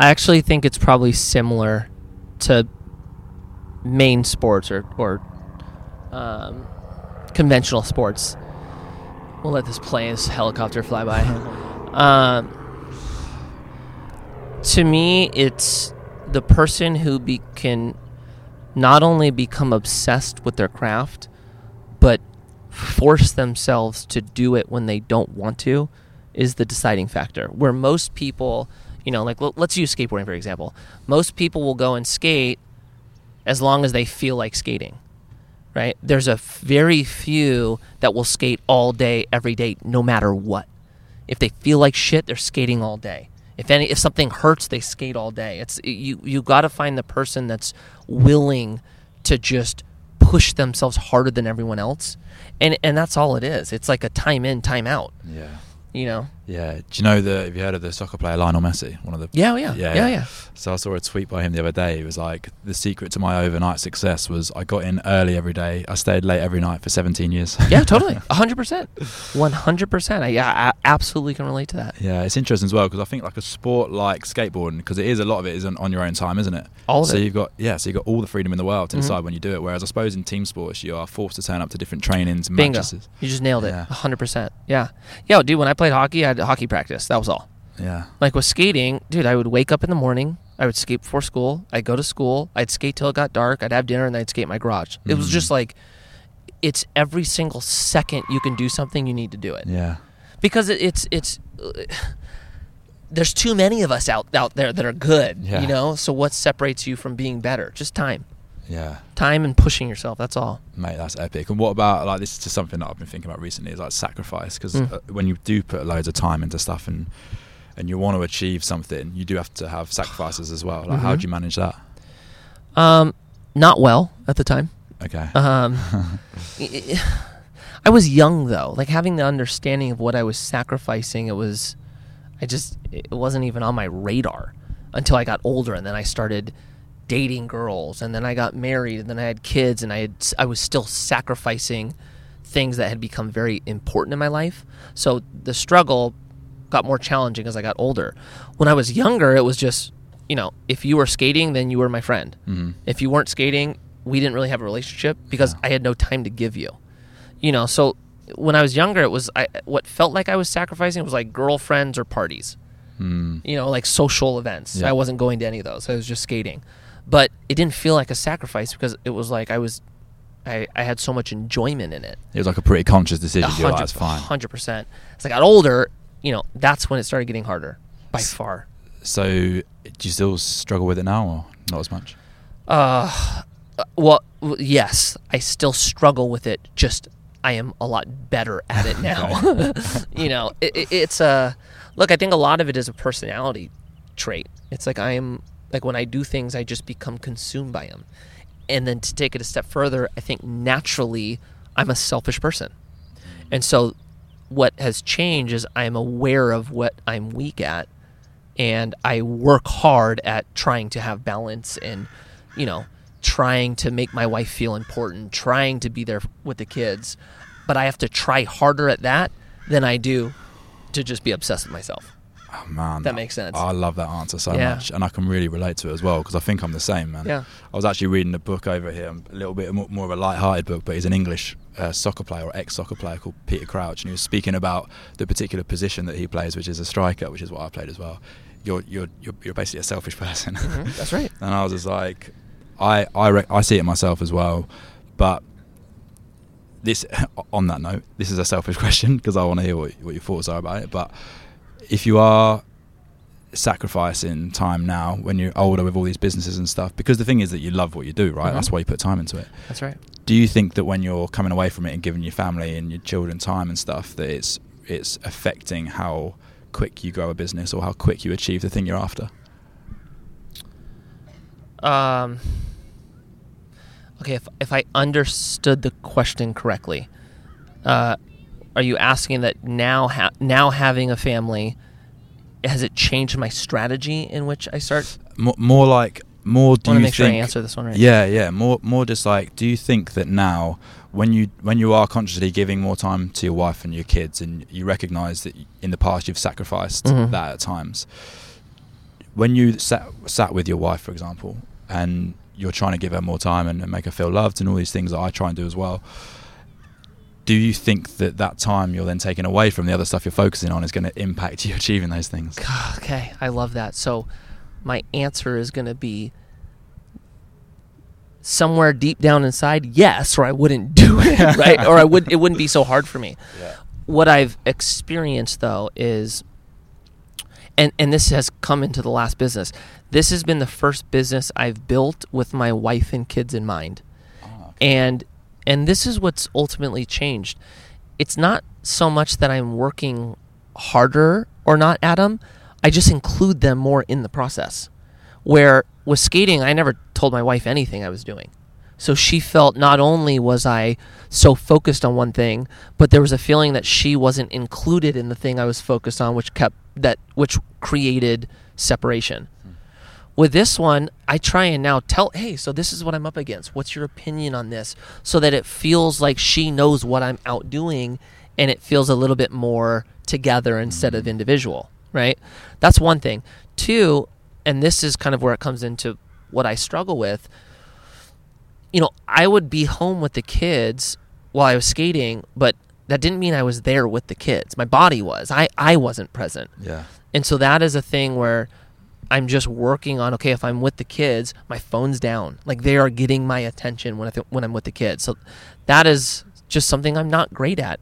I actually think it's probably similar to main sports or or um, conventional sports. We'll let this plane, this helicopter fly by. um, to me, it's the person who be, can not only become obsessed with their craft, but force themselves to do it when they don't want to is the deciding factor. Where most people, you know, like l- let's use skateboarding for example. Most people will go and skate as long as they feel like skating. Right? There's a f- very few that will skate all day every day no matter what. If they feel like shit, they're skating all day. If any if something hurts, they skate all day. It's you you got to find the person that's willing to just push themselves harder than everyone else. And and that's all it is. It's like a time in, time out Yeah. you know Yeah. Do you know the? Have you heard of the soccer player Lionel Messi? One of the. Yeah, yeah, Yeah, yeah, yeah. yeah. So I saw a tweet by him the other day. It was like the secret to my overnight success was I got in early every day. I stayed late every night for 17 years. Yeah, totally. Hundred percent. One hundred percent. I yeah, I absolutely can relate to that. Yeah, it's interesting as well because I think like a sport like skateboarding, because it is a lot of it is on, on your own time, isn't it? All of so it. you've got yeah, so you've got all the freedom in the world to Mhm. decide when you do it. Whereas I suppose in team sports you are forced to turn up to different trainings, and Bingo. matches. You just nailed it. Yeah. Hundred percent. Yeah. Yeah, dude, when I played hockey, I hockey practice. That was all. Yeah, Like with skating, dude, I would wake up in the morning, I would skate before school, I'd go to school, I'd skate till it got dark, I'd have dinner and then I'd skate my garage. It was Mm. just like it's every single second you can do something, you need to do it. yeah, Because it, it's it's there's too many of us out out there that are good, Yeah. you know? So what separates you from being better? Just time. Yeah. Time and pushing yourself, that's all. Mate, that's epic. And what about like this is just something that I've been thinking about recently is like sacrifice because Mm. uh, when you do put loads of time into stuff and and you want to achieve something, you do have to have sacrifices as well. Like how Mhm. do you manage that? Um not well at the time. Okay. Um, I- I was young though, like having the understanding of what I was sacrificing. It was, I just, it wasn't even on my radar until I got older, and then I started dating girls, and then I got married, and then I had kids, and I had, I was still sacrificing things that had become very important in my life. So the struggle got more challenging as I got older. When I was younger, it was just, you know, if you were skating, then you were my friend. Mhm. If you weren't skating, we didn't really have a relationship because Yeah. I had no time to give you. You know, so when I was younger, it was I, what felt like I was sacrificing was like girlfriends or parties. Mm. You know, like social events. Yeah. I wasn't going to any of those. I was just skating. But it didn't feel like a sacrifice because it was like I was I, I had so much enjoyment in it. It was like a pretty conscious decision. You're like, that's fine. hundred percent. As I got older, you know, that's when it started getting harder by S- far. So, do you still struggle with it now, or not as much? Uh, well, yes, I still struggle with it. Just I am a lot better at it now. you know, it, it, it's a look. I think a lot of it is a personality trait. It's like I am like when I do things, I just become consumed by them. And then to take it a step further, I think naturally I'm a selfish person, and so what has changed is I'm aware of what I'm weak at, and I work hard at trying to have balance and you know trying to make my wife feel important, trying to be there with the kids, but I have to try harder at that than I do to just be obsessed with myself. Oh man, That makes sense. I love that answer so Yeah. much, and I can really relate to it as well because I think I'm the same, man. Yeah. I was actually reading a book over here, a little bit more, more of a light-hearted book, but he's an English uh, soccer player or ex-soccer player called Peter Crouch, and he was speaking about the particular position that he plays, which is a striker, which is what I played as well. You're you're you're, you're basically a selfish person. Mhm, that's right. and I was just like, I I re- I see it myself as well, but this on that note, this is a selfish question because I want to hear what, what your thoughts are about it. But if you are sacrificing time now when you're older with all these businesses and stuff, because the thing is that you love what you do, right? Mhm. That's why you put time into it. That's right. Do you think that when you're coming away from it and giving your family and your children time and stuff, that it's it's affecting how quick you grow a business or how quick you achieve the thing you're after? Um, okay, if if I understood the question correctly, uh, are you asking that now ha- now having a family has it changed my strategy in which I start? More, more like more. Do I want to you make sure I think? answer this one right. Yeah, yeah. More, more. Just like, do you think that now, when you when you are consciously giving more time to your wife and your kids, and you recognise that in the past you've sacrificed Mhm. that at times, when you sat sat with your wife, for example, and you're trying to give her more time and, and make her feel loved, and all these things that I try and do as well. Do you think that that time you're then taking away from the other stuff you're focusing on is going to impact you achieving those things? Okay, I love that. So, my answer is going to be somewhere deep down inside, yes, or I wouldn't do it, right? Or I would it wouldn't be so hard for me. Yeah. What I've experienced though is and and this has come into the last business. This has been the first business I've built with my wife and kids in mind ah, and and this is what's ultimately changed. It's not so much that i'm working harder or not at them i just include them more in the process. Where with skating i never told my wife anything i was doing. So she felt not only was I so focused on one thing, but there was a feeling that she wasn't included in the thing I was focused on, which kept that which created separation. With this one, I try and now tell, hey, so this is what I'm up against. What's your opinion on this? So that it feels like she knows what I'm out doing and it feels a little bit more together instead of mm-hmm. individual, right? That's one thing. Two, and this is kind of where it comes into what I struggle with. You know, I would be home with the kids while I was skating, but that didn't mean I was there with the kids. My body was. I, I wasn't present. Yeah. And so that is a thing where I'm just working on okay, if I'm with the kids, my phone's down. Like they are getting my attention when I th- when I'm with the kids. So that is just something I'm not great at.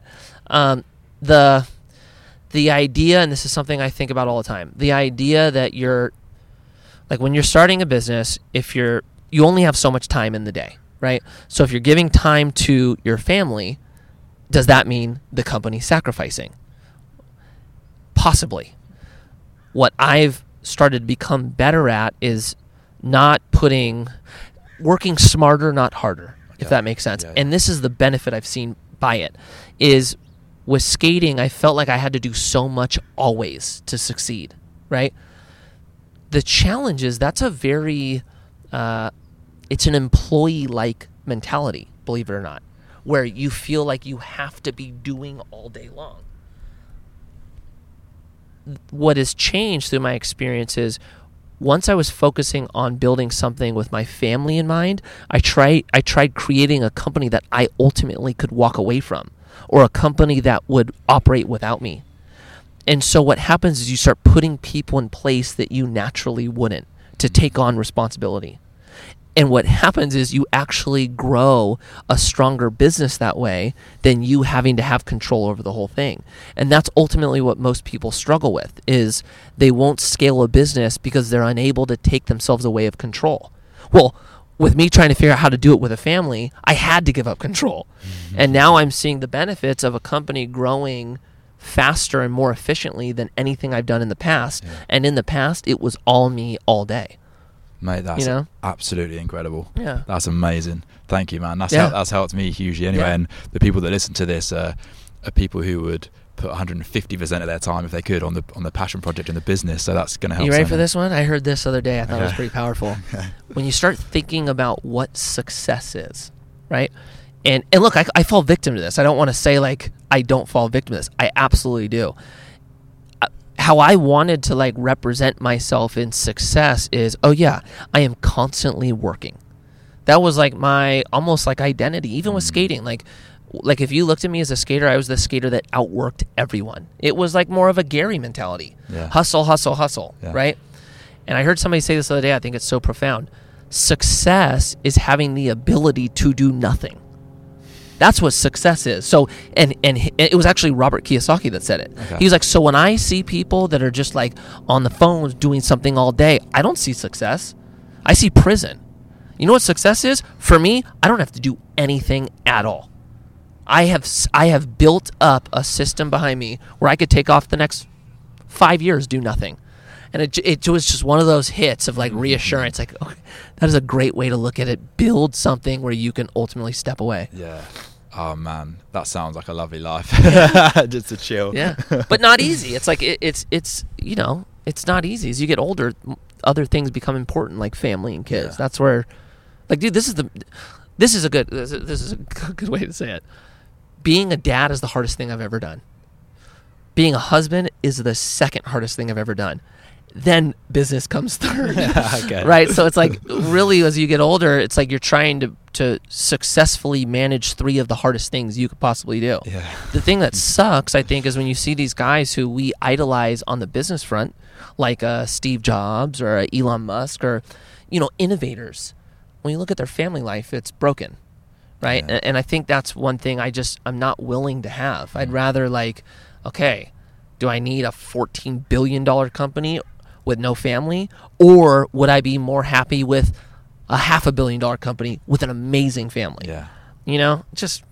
Um, the the idea, and this is something I think about all the time. The idea that you're like when you're starting a business, if you're you only have so much time in the day, right? So if you're giving time to your family, does that mean the company sacrificing? Possibly. What I've started to become better at is not putting working smarter not harder if that makes sense. Yeah, yeah. and this is the benefit i've seen by it is with skating i felt like i had to do so much always to succeed right? The challenge is that's a very uh, it's an employee like mentality believe it or not where you feel like you have to be doing all day long what has changed through my experiences once I was focusing on building something with my family in mind, I tried I tried creating a company that I ultimately could walk away from or a company that would operate without me. And so what happens is you start putting people in place that you naturally wouldn't to take on responsibility. And what happens is you actually grow a stronger business that way than you having to have control over the whole thing. And that's ultimately what most people struggle with is they won't scale a business because they're unable to take themselves away of control. Well, with me trying to figure out how to do it with a family, I had to give up control. Mm-hmm. And now I'm seeing the benefits of a company growing faster and more efficiently than anything I've done in the past. Yeah. And in the past, it was all me all day. Mate, that's You know? absolutely incredible. Yeah. That's amazing. Thank you, man. That's Yeah. hel- that's helped me hugely anyway. Yeah. And the people that listen to this uh, are people who would put 150 percent of their time if they could on the on the passion project and the business. So that's going to help. You ready for this one? I heard this other day. I thought it was pretty powerful. when you start thinking about what success is, right? And and look, I, I fall victim to this. I don't want to say like I don't fall victim to this. I absolutely do. How I wanted to like represent myself in success is, oh yeah, I am constantly working. That was like my almost like identity, even with mm. skating. Like, like if you looked at me as a skater, I was the skater that outworked everyone. It was like more of a Gary mentality Yeah. hustle, hustle, hustle, Yeah. right? And I heard somebody say this the other day. I think it's so profound. Success is having the ability to do nothing. That's what success is. So, and and it was actually Robert Kiyosaki that said it. Okay. He was like, so when I see people that are just like on the phones doing something all day, I don't see success. I see prison. You know what success is? For me, I don't have to do anything at all. I have I have built up a system behind me where I could take off the next five years do nothing, and it it was just one of those hits of like reassurance. Like okay, that is a great way to look at it. Build something where you can ultimately step away. Yeah. Oh man, that sounds like a lovely life. Just to chill. Yeah, but not easy. It's like it, it's it's you know it's not easy. As you get older, other things become important, like family and kids. Yeah. That's where, like, dude, this is the this is a good this is a good way to say it. Being a dad is the hardest thing I've ever done. Being a husband is the second hardest thing I've ever done. Then business comes third. okay. right? So it's like really as you get older, it's like you're trying to to successfully manage three of the hardest things you could possibly do. Yeah. The thing that sucks, I think, is when you see these guys who we idolize on the business front, like uh, Steve Jobs or uh, Elon Musk or, you know, innovators. When you look at their family life, it's broken, right? Yeah. And, and I think that's one thing I just I'm not willing to have. I'd rather like, okay, do I need a 14 billion dollar company with no family, or would I be more happy with a half a billion dollar company with an amazing family? Yeah. You know, just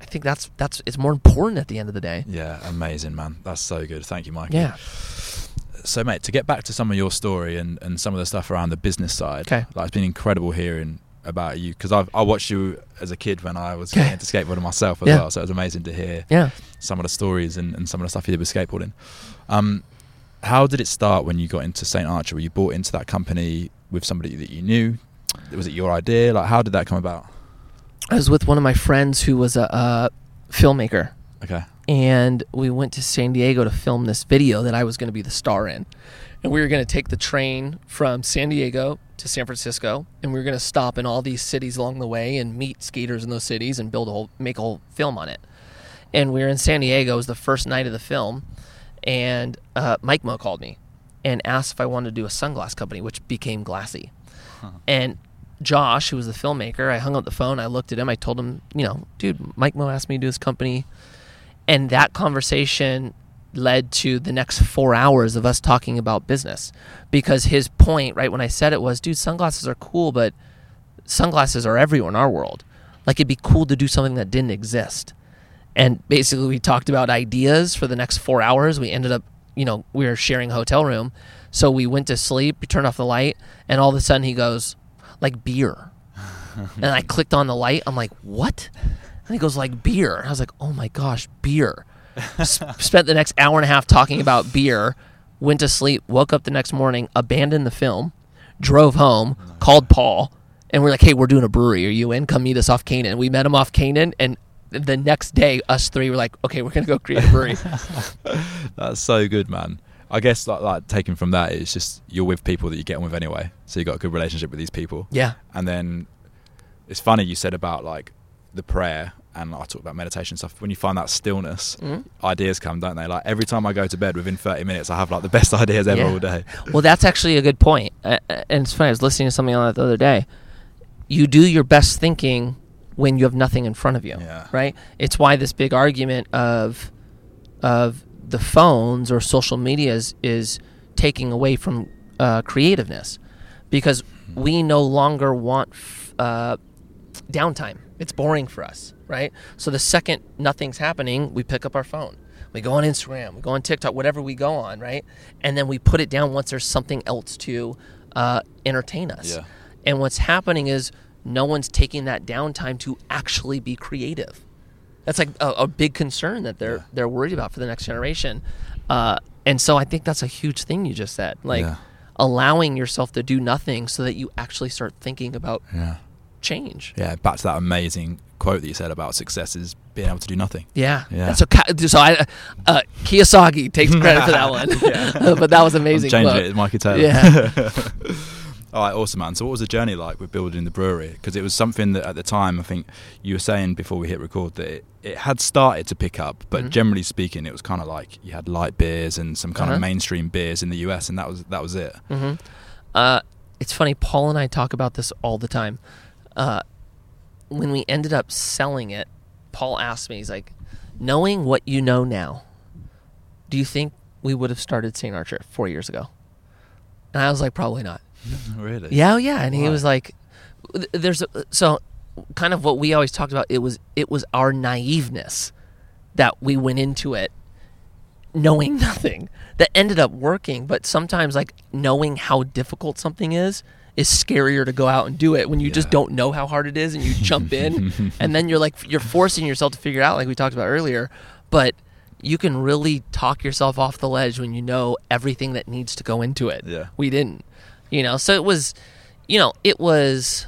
I think that's that's it's more important at the end of the day. Yeah. Amazing, man. That's so good. Thank you, Mike. Yeah. So, mate, to get back to some of your story and, and some of the stuff around the business side, Okay. like it's been incredible hearing about you because I I watched you as a kid when I was getting into skateboarding myself as Yeah. well. So it was amazing to hear Yeah. some of the stories and, and some of the stuff you did with skateboarding. Um, how did it start when you got into St Archer? Were you bought into that company with somebody that you knew? Was it your idea? Like, how did that come about? I was with one of my friends who was a, a filmmaker, Okay. and we went to San Diego to film this video that I was going to be the star in. And we were going to take the train from San Diego to San Francisco, and we were going to stop in all these cities along the way and meet skaters in those cities and build a whole, make a whole film on it. And we were in San Diego. It was the first night of the film, and uh, Mike Mo called me and asked if I wanted to do a sunglass company, which became Glassy. And Josh, who was the filmmaker, I hung up the phone. I looked at him. I told him, you know, dude, Mike Mo asked me to do this company, and that conversation led to the next four hours of us talking about business because his point right when i said it was dude sunglasses are cool but sunglasses are everywhere in our world like it'd be cool to do something that didn't exist and basically we talked about ideas for the next four hours. We ended up you know we were sharing a hotel room. So we went to sleep we turned off the light and all of a sudden he goes like beer. And i clicked on the light. I'm like what? And he goes like beer. I was like oh my gosh beer. S- spent the next hour and a half talking about beer went to sleep woke up the next morning abandoned the film drove home called paul and we're like hey we're doing a brewery. Are you in? Come meet us off canaan. We met him off canaan and the next day us three were like okay we're gonna go create a brewery That's so good, man. I guess like, like taken from that, it's just you're with people that you get on with anyway, so you got a good relationship with these people. yeah And then it's funny you said about like the prayer, and I talk about meditation stuff. When you find that stillness, Mhm. ideas come, don't they? Like every time I go to bed, within 30 minutes, I have like the best ideas ever Yeah. all day. Well, that's actually a good point. Uh, and it's funny. I was listening to something on that the other day. You do your best thinking when you have nothing in front of you, Yeah. right? It's why this big argument of of the phones or social media is, is taking away from uh, creativeness because we no longer want f- uh, downtime. It's boring for us, right? So the second nothing's happening, we pick up our phone. We go on Instagram, we go on TikTok, whatever we go on, right? And then we put it down once there's something else to uh, entertain us. Yeah. And what's happening is no one's taking that downtime to actually be creative. That's like a, a big concern that they're Yeah. they're worried about for the next generation. Uh, and so I think that's a huge thing you just said, like Yeah. allowing yourself to do nothing so that you actually start thinking about Yeah. change. Yeah. Back to that amazing quote that you said about success is being able to do nothing. Yeah. Yeah. So, so I, uh, Kiyosaki takes credit for that one. But that was amazing. Quote. it, Mikey Taylor. Yeah. All right, awesome, man. So, what was the journey like with building the brewery? Because it was something that at the time, I think you were saying before we hit record that it, it had started to pick up, but Mhm. generally speaking, it was kind of like you had light beers and some kind Uh-huh. of mainstream beers in the US, and that was that was it. hmm Uh, it's funny. Paul and I talk about this all the time. Uh, when we ended up selling it, Paul asked me, he's like, knowing what you know now, do you think we would have started St. Archer four years ago? And I was like, probably not. really? Yeah, oh, yeah. And he was like, "There's a, so kind of what we always talked about. It was it was our naiveness that we went into it knowing nothing that ended up working. But sometimes, like knowing how difficult something is is scarier to go out and do it when you just don't know how hard it is and you jump in and then you're like you're forcing yourself to figure it out like we talked about earlier but you can really talk yourself off the ledge when you know everything that needs to go into it Yeah. we didn't you know? So it was you know it was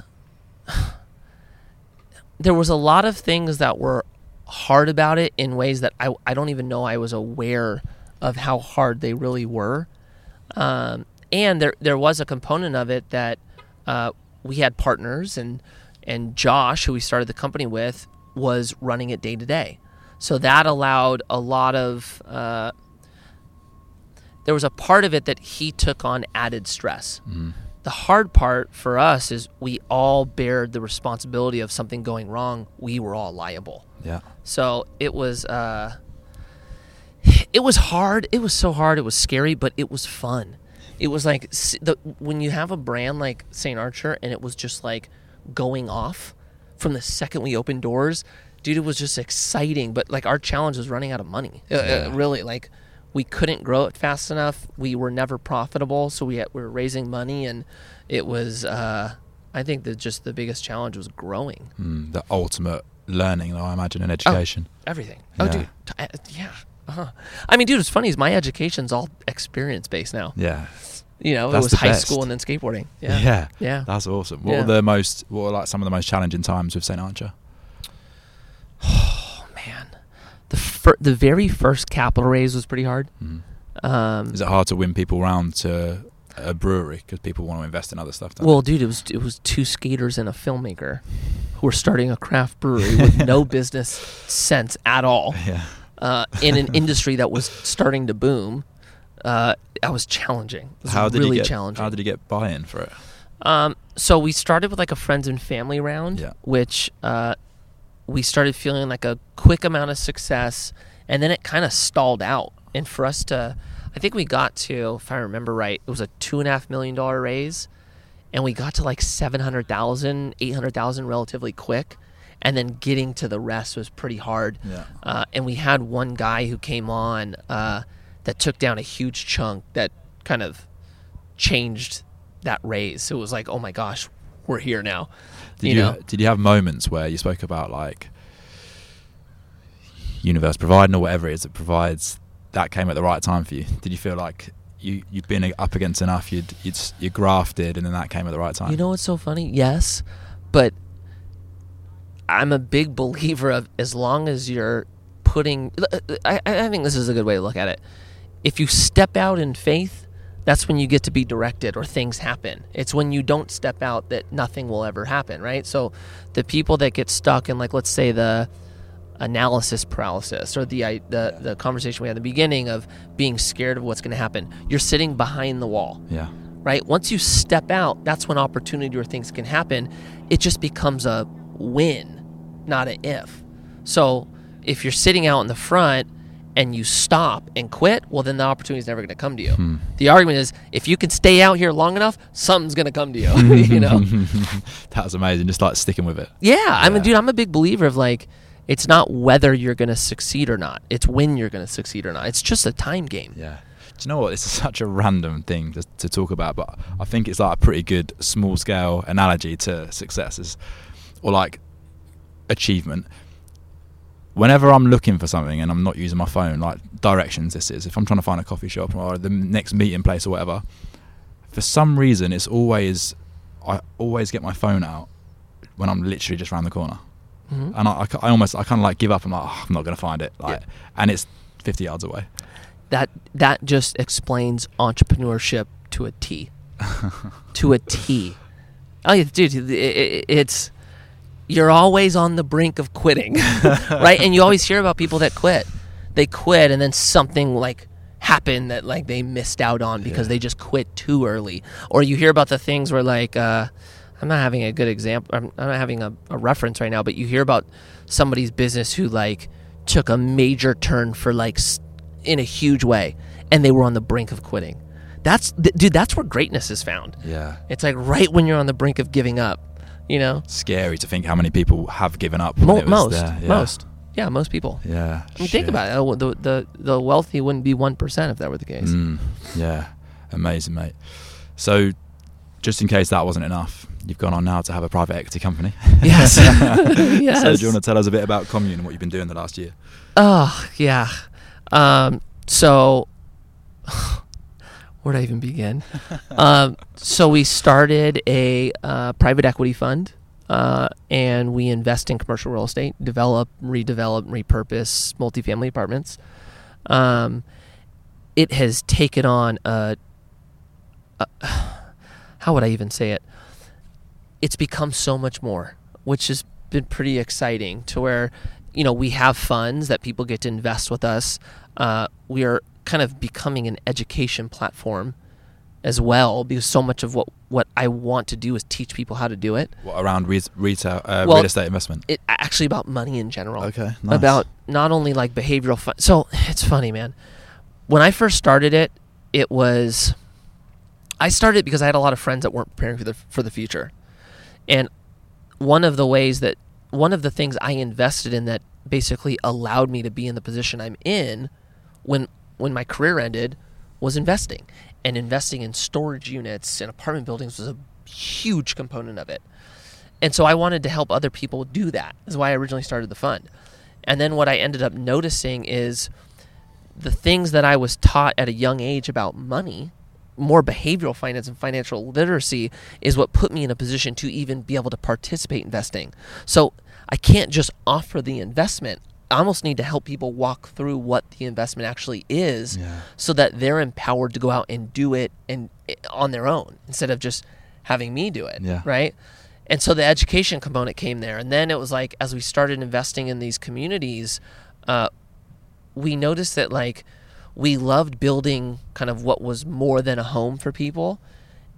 there was a lot of things that were hard about it in ways that I, I don't even know I was aware of how hard they really were. Um, and there there was a component of it that uh, we had partners and and Josh who we started the company with was running it day to day. So that allowed a lot of uh, there was a part of it that he took on added stress. Mm. the hard part for us is we all bared the responsibility of something going wrong. We were all liable. Yeah. so it was uh it was hard. It was so hard. It was scary but it was fun. It was like the when you have a brand like st archer and it was just like going off from the second we opened doors dude it was just exciting but like our challenge was running out of money. Uh, uh, really like we couldn't grow it fast enough we were never profitable so we, had, we were raising money and it was uh I think that just the biggest challenge was growing Mm, the ultimate learning, though, I imagine, in education. everything. Oh, dude, t- uh, yeah. Uh-huh. I mean, dude, what's funny is my education's all experience based now. Yeah. You know, That's it was high best. school and then skateboarding. Yeah. Yeah. Yeah. That's awesome. What Yeah. were the most? What were like some of the most challenging times with St. Archer? The fir- the very first capital raise was pretty hard. Mm. Um, Is it hard to win people round to a brewery because people want to invest in other stuff? well, dude, it was it was two skaters and a filmmaker who were starting a craft brewery with no business sense at all yeah. uh, in an industry that was starting to boom. Uh, that was challenging. It was How did really you get? challenging. How did you get buy-in for it? Um, so we started with like a friends and family round, Yeah. which uh, we started feeling like a quick amount of success, and then it kind of stalled out. And for us to, I think we got to, if I remember right, it was a two and a half million dollar raise, and we got to like 700,000, 800,000 relatively quick. And then getting to the rest was pretty hard. Yeah. Uh, and we had one guy who came on uh, that took down a huge chunk that kind of changed that raise. So it was like, oh my gosh, we're here now. Did you you, know? did you have moments where you spoke about like universe providing or whatever it is that provides that came at the right time for you? Did you feel like you you'd been up against enough, you'd you'd you grafted, and then that came at the right time? You know what's so funny? Yes, but I'm a big believer of as long as you're putting. I, I think this is a good way to look at it. If you step out in faith, that's when you get to be directed or things happen. It's when you don't step out that nothing will ever happen, right? So the people that get stuck in, like, let's say the analysis paralysis or the I the, the conversation we had at the beginning of being scared of what's going to happen, you're sitting behind the wall Yeah. right? Once you step out, that's when opportunity or things can happen. It just becomes a win, not a if. So if you're sitting out in the front and you stop and quit, well, then the opportunity is never going to come to you. Hmm. The argument is if you can stay out here long enough, something's going to come to you. you know? that was amazing. Just like sticking with it. Yeah, I mean, Yeah. dude, I'm a big believer of like, it's not whether you're going to succeed or not. It's when you're going to succeed or not. It's just a time game. Yeah. Do you know what? This is such a random thing to, to talk about, but I think it's like a pretty good small scale analogy to successes or like achievement. Whenever I'm looking for something and I'm not using my phone, like directions, this is if I'm trying to find a coffee shop or the next meeting place or whatever, for some reason it's always I always get my phone out when I'm literally just around the corner, Mhm. and I, I, I almost I kind of like give up. I'm like, oh, I'm not gonna find it, like, Yeah. and it's 50 yards away. that that just explains entrepreneurship to a T. to a T. Oh, yeah, dude, it, it, it's you're always on the brink of quitting, right? And you always hear about people that quit. They quit, and then something like happened that like they missed out on because Yeah. they just quit too early. Or you hear about the things where like uh, I'm not having a good example. I'm, I'm not having a, a reference right now, but you hear about somebody's business who like took a major turn for like in a huge way, and they were on the brink of quitting. That's th- dude. That's where greatness is found. Yeah. It's like right when you're on the brink of giving up. You know, scary to think how many people have given up. Mo- most. Yeah. most, yeah, most people. Yeah. I mean, think about it. Uh, The, the the wealthy wouldn't be one percent if that were the case. Mm, yeah. Amazing, mate. So, just in case that wasn't enough, you've gone on now to have a private equity company. Yes. yes. So, do you want to tell us a bit about Commune and what you've been doing the last year? Oh yeah. Um, so where would I even begin? um, so we started a uh, private equity fund, uh, and we invest in commercial real estate, develop, redevelop, repurpose multifamily apartments. Um, it has taken on a, a how would I even say it? It's become so much more, which has been pretty exciting. To where you know we have funds that people get to invest with us. Uh, we are kind of becoming an education platform as well because so much of what what I want to do is teach people how to do it. What around re- retail, uh, Well, real estate investment? It actually about money in general. Okay. Nice. About not only like behavioral fun. So it's funny, man. When I first started it, it was I started it because I had a lot of friends that weren't preparing for the for the future, and one of the ways that one of the things I invested in that basically allowed me to be in the position I'm in when when my career ended was investing and investing in storage units and apartment buildings was a huge component of it. And so I wanted to help other people do that. Is why I originally started the fund. And then what I ended up noticing is the things that I was taught at a young age about money, more behavioral finance and financial literacy, is what put me in a position to even be able to participate in investing. So I can't just offer the investment. Almost need to help people walk through what the investment actually is Yeah. so that they're empowered to go out and do it and on their own instead of just having me do it Yeah. right and so the education component came there and then it was like as we started investing in these communities uh, we noticed that like we loved building kind of what was more than a home for people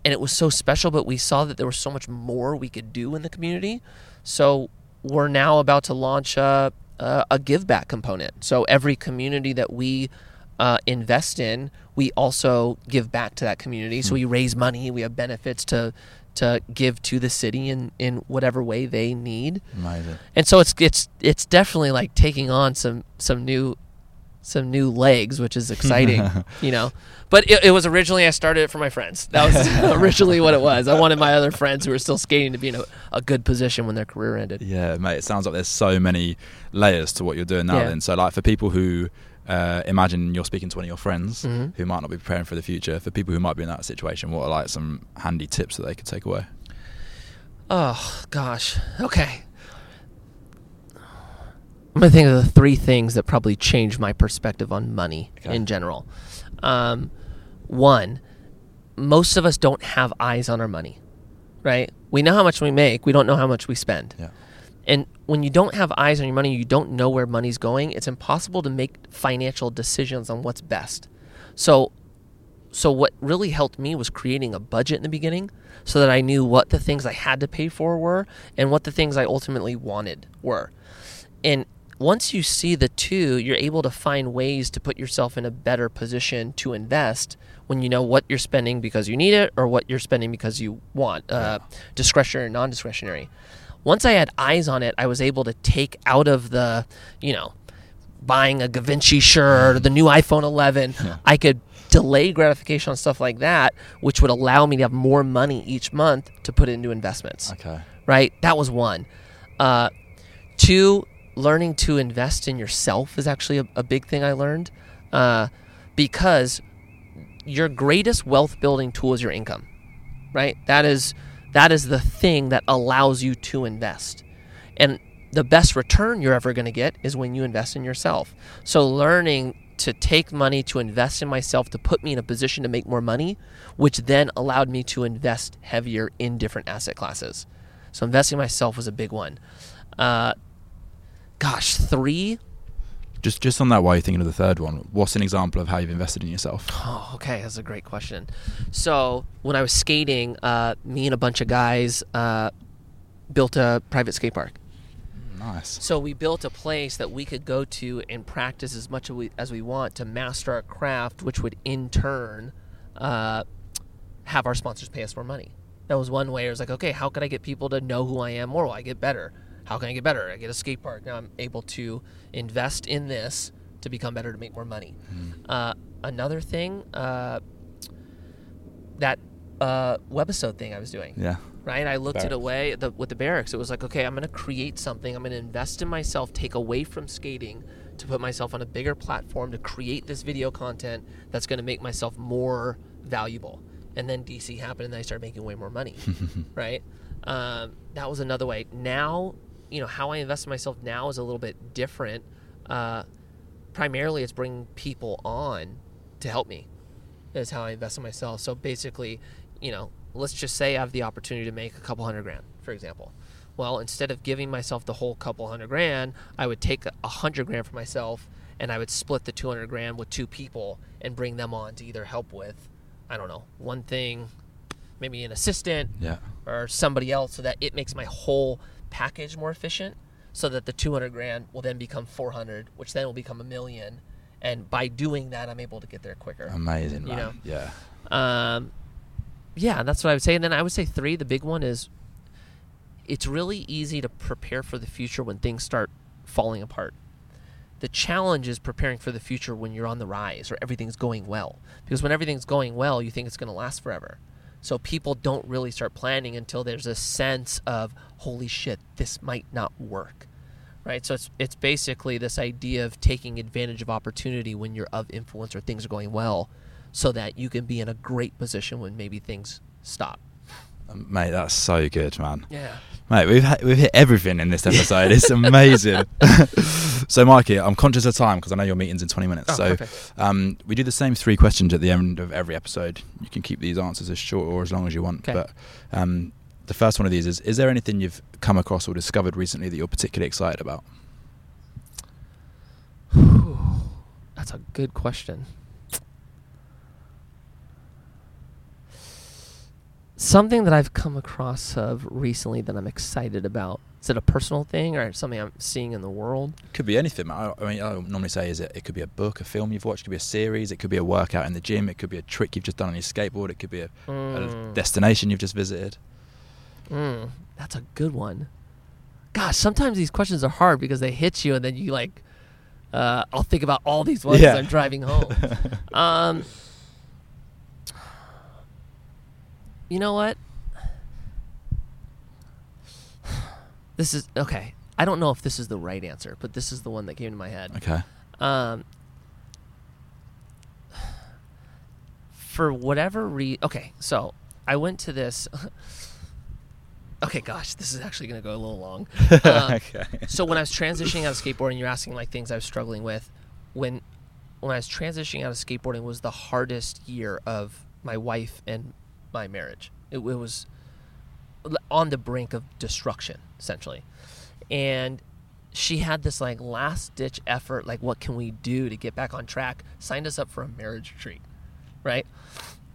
and it was so special but we saw that there was so much more we could do in the community so we're now about to launch a, a, a give back component. So every community that we uh, invest in we also give back to that community. So we raise money we have benefits to to give to the city in in whatever way they need. Amazing. and so it's it's it's definitely like taking on some some new some new legs which is exciting you know but it, it was originally i started it for my friends that was originally what it was i wanted my other friends who were still skating to be in a, a good position when their career ended Yeah, mate. It sounds like there's so many layers to what you're doing now. Yeah. Then, so like for people who uh, imagine you're speaking to one of your friends Mhm. who might not be preparing for the future, for people who might be in that situation, what are like some handy tips that they could take away? oh gosh okay i'm gonna think of the three things that probably changed my perspective on money Okay. in general um, one most of us don't have eyes on our money right we know how much we make we don't know how much we spend Yeah. And when you don't have eyes on your money, you don't know where money's going, it's impossible to make financial decisions on what's best. So so what really helped me was creating a budget in the beginning so that I knew what the things I had to pay for were and what the things I ultimately wanted were. And once you see the two, you're able to find ways to put yourself in a better position to invest when you know what you're spending because you need it or what you're spending because you want, uh, discretionary or non discretionary. Once I had eyes on it, I was able to take out of the, you know, buying a Givenchy shirt or the new iPhone 11. I could delay gratification on stuff like that, which would allow me to have more money each month to put into investments Okay. right? That was one. Uh, two, learning to invest in yourself is actually a, a big thing I learned uh, because your greatest wealth building tool is your income, right? That is that is the thing that allows you to invest, and the best return you're ever going to get is when you invest in yourself. So learning to take money to invest in myself to put me in a position to make more money, which then allowed me to invest heavier in different asset classes. So investing in myself was a big one. Uh, gosh, three. Just just on that, while you're thinking of the third one, what's an example of how you've invested in yourself? Oh, okay, that's a great question. So when I was skating, uh, me and a bunch of guys uh, built a private skate park. Nice. So we built a place that we could go to and practice as much as we, as we want to master our craft, which would in turn uh, have our sponsors pay us more money. That was one way. It was like, okay, how can I get people to know who I am more? Well, I get better. How can I get better? I get a skate park. Now I'm able to invest in this to become better to make more money. Uh, another thing, uh, that uh, webisode thing I was doing Yeah. right? I looked at Berrics. a way the, with the Berrics. It was like, okay, I'm going to create something. I'm going to invest in myself, take away from skating to put myself on a bigger platform to create this video content that's going to make myself more valuable. And then DC happened, and I started making way more money, right? Um, that was another way. Now, you know, how I invest in myself now is a little bit different. Uh, primarily, it's bringing people on to help me is how I invest in myself. So basically, you know, let's just say I have the opportunity to make a couple hundred grand, for example. Well, instead of giving myself the whole couple hundred grand, I would take a hundred grand for myself and I would split the 200 grand with two people and bring them on to either help with, I don't know, one thing, maybe an assistant Yeah. or somebody else so that it makes my whole package more efficient so that the 200 grand will then become 400 which then will become a million and by doing that i'm able to get there quicker Amazing. You man. know. Yeah. um, yeah, that's what I would say. And then I would say three. The big one is it's really easy to prepare for the future when things start falling apart. The challenge is preparing for the future when you're on the rise or everything's going well. Because when everything's going well, you think it's going to last forever. So people don't really start planning until there's a sense of holy shit, this might not work. Right? So it's it's basically this idea of taking advantage of opportunity when you're of influence or things are going well so that you can be in a great position when maybe things stop. Mate, that's so good, man. Yeah. Mate, we've ha- we've hit everything in this episode. it's amazing. so, Mikey, I'm conscious of time because I know your meeting's in 20 minutes. Oh, so, perfect. um, we do the same three questions at the end of every episode. You can keep these answers as short or as long as you want. Okay. But um, the first one of these is: Is there anything you've come across or discovered recently that you're particularly excited about? That's a good question. Something that I've come across of recently that I'm excited about. Is it a personal thing or something I'm seeing in the world? Could be anything. I, I mean, I normally say is it. It could be a book, a film you've watched. It could be a series. It could be a workout in the gym. It could be a trick you've just done on your skateboard. It could be a, a Mm. destination you've just visited. Mm, that's a good one. Gosh, sometimes these questions are hard because they hit you and then you like, uh, I'll think about all these ones Yeah. as I'm driving home. um, you know what? This is okay. I don't know if this is the right answer, but this is the one that came to my head. Okay. Um, for whatever reason, okay, so I went to this. okay, gosh, this is actually going to go a little long. Uh, okay. so when I was transitioning out of skateboarding, you're asking like things I was struggling with. When when I was transitioning out of skateboarding was the hardest year of my wife and my marriage. It, it was on the brink of destruction, essentially. And she had this like last ditch effort, like what can we do to get back on track? Signed us up for a marriage retreat, right?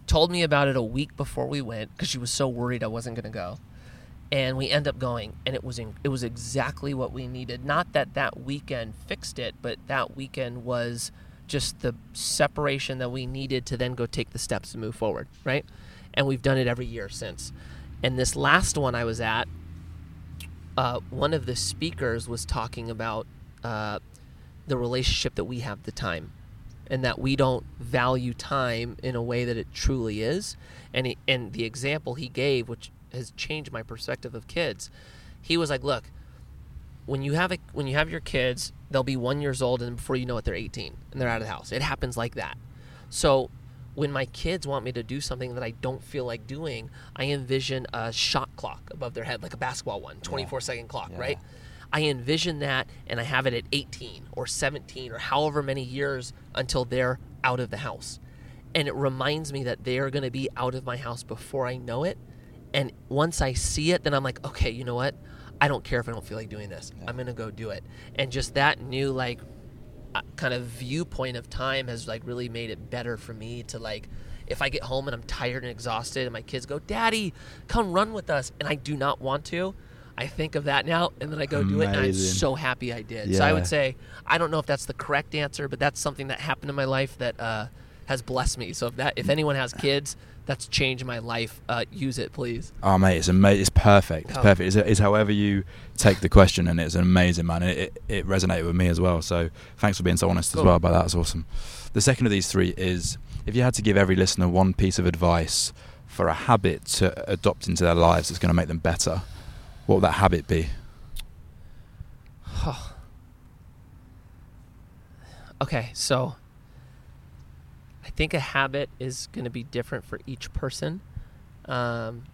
Told me about it a week before we went because she was so worried I wasn't going to go and we end up going and it was in, it was exactly what we needed not that that weekend fixed it but that weekend was just the separation that we needed to then go take the steps to move forward right and we've done it every year since. And this last one i was at uh, one of the speakers was talking about uh, the relationship that we have the time and that we don't value time in a way that it truly is. And he, and the example he gave which has changed my perspective of kids he was like look when you have a when you have your kids they'll be 1 years old and before you know it they're 18 and they're out of the house. It happens like that. So when my kids want me to do something that I don't feel like doing, I envision a shot clock above their head, like a basketball one, 24 second clock, Yeah. right? I envision that and I have it at 18 or 17 or however many years until they're out of the house. And it reminds me that they are going to be out of my house before I know it. And once I see it, then I'm like, okay, you know what? I don't care if I don't feel like doing this. I'm going to go do it. And just that new, like, kind of viewpoint of time has like really made it better for me to like if I get home and I'm tired and exhausted and my kids go, "Daddy, come run with us," and I do not want to, I think of that now and then I go do it and I'm so happy I did. So I would say I don't know if that's the correct answer, but that's something that happened in my life that uh, has blessed me. So if that if anyone has kids, that's changed my life. Uh, use it, please. Oh mate, it's amazing. It's perfect. It's Oh. perfect. It's, it's however you take the question, and it's an amazing, man. It, it, it resonated with me as well. So thanks for being so honest as well about that. That's awesome. The second of these three is if you had to give every listener one piece of advice for a habit to adopt into their lives that's going to make them better, what would that habit be? Okay, so think a habit is going to be different for each person. Um,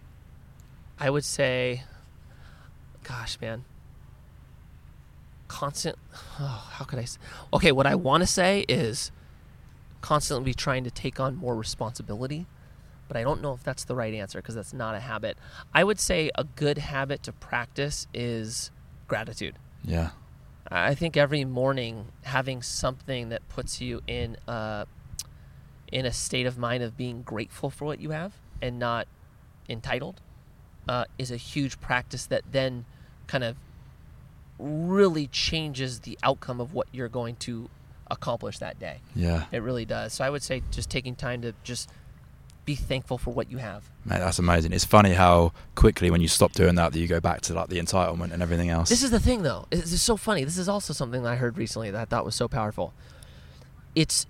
I would say, gosh, man, constant. Oh, how could I? s- Okay, what I want to say is constantly be trying to take on more responsibility, but I don't know if that's the right answer because that's not a habit. I would say a good habit to practice is gratitude. Yeah. I think every morning having something that puts you in a, in a state of mind of being grateful for what you have and not entitled uh, is a huge practice that then kind of really changes the outcome of what you're going to accomplish that day. Yeah. It really does. So I would say just taking time to just be thankful for what you have. Mate, that's amazing. It's funny how quickly when you stop doing that, that you go back to like the entitlement and everything else. This is the thing, though. It's, it's so funny. This is also something that I heard recently that I thought was so powerful. It's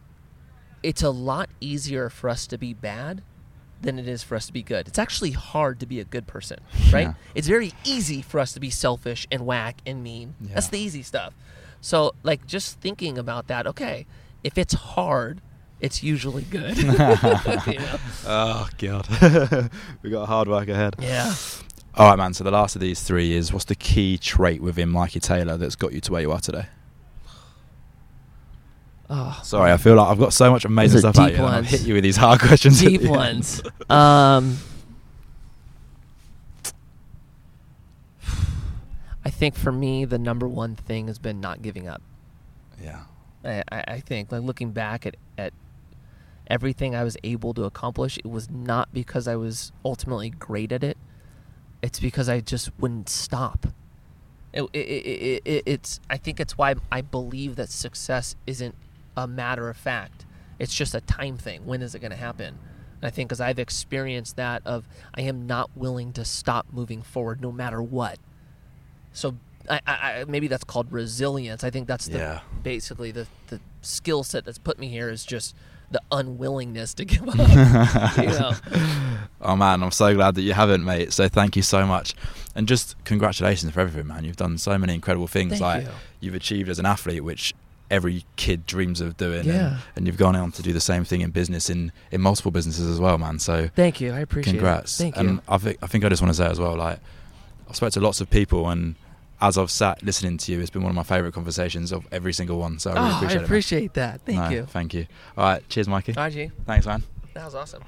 it's a lot easier for us to be bad than it is for us to be good. It's actually hard to be a good person, right? Yeah. It's very easy for us to be selfish and whack and mean. That's the easy stuff. So, like, just thinking about that, okay, if it's hard, it's usually good. You know? Oh god, we got hard work ahead. Yeah. All right, man. So the last of these three is what's the key trait within Mikey Taylor that's got you to where you are today? Oh, Sorry, I feel like I've got so much amazing stuff at deep you. and I've ones. hit you with these hard questions. at deep the end. ones. Um, I think for me, the number one thing has been not giving up. Yeah. I, I I think like looking back at, at everything I was able to accomplish, it was not because I was ultimately great at it. It's because I just wouldn't stop. It, it, it, it, it's I think it's why I believe that success isn't a matter of fact. It's just a time thing. When is it going to happen? And I think because I've experienced that of I am not willing to stop moving forward no matter what. So I, I, I maybe that's called resilience. I think that's the Yeah. basically the the skill set that's put me here is just the unwillingness to give up. you know. Oh man, I'm so glad that you haven't, mate. So thank you so much, and just congratulations for everything, man. You've done so many incredible things. Thank like you. you've achieved as an athlete, which every kid dreams of doing. and- Yeah. And, you've gone on to do the same thing in business, in in multiple businesses as well, man. So Thank you. I appreciate congrats. it. Thank and you. I think I think I just want to say as well, like I've spoke to lots of people, and as I've sat listening to you, it's been one of my favourite conversations of every single one. So I really oh, appreciate I it. that. Thank No, you. Thank you. All right, cheers, Mikey. Bye, G. Thanks, man. That was awesome.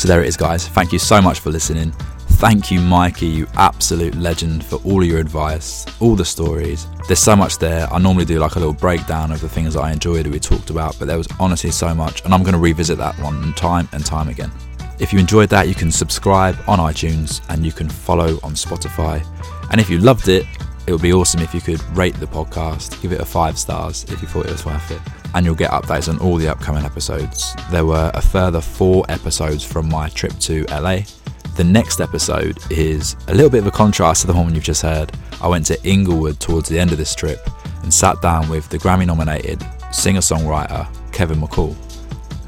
So there it is, guys. Thank you so much for listening. Thank you, Mikey, you absolute legend, for all your advice, all the stories. There's so much there. I normally do like a little breakdown of the things that I enjoyed that we talked about, but there was honestly so much, and I'm going to revisit that one time and time again. If you enjoyed that, you can subscribe on iTunes and you can follow on Spotify. And if you loved it, it would be awesome if you could rate the podcast, give it a five stars if you thought it was worth it. And you'll get updates on all the upcoming episodes. There were a further four episodes from my trip to LA. The next episode is a little bit of a contrast to the one you've just heard. I went to Inglewood towards the end of this trip and sat down with the Grammy nominated singer songwriter Kevin McCall.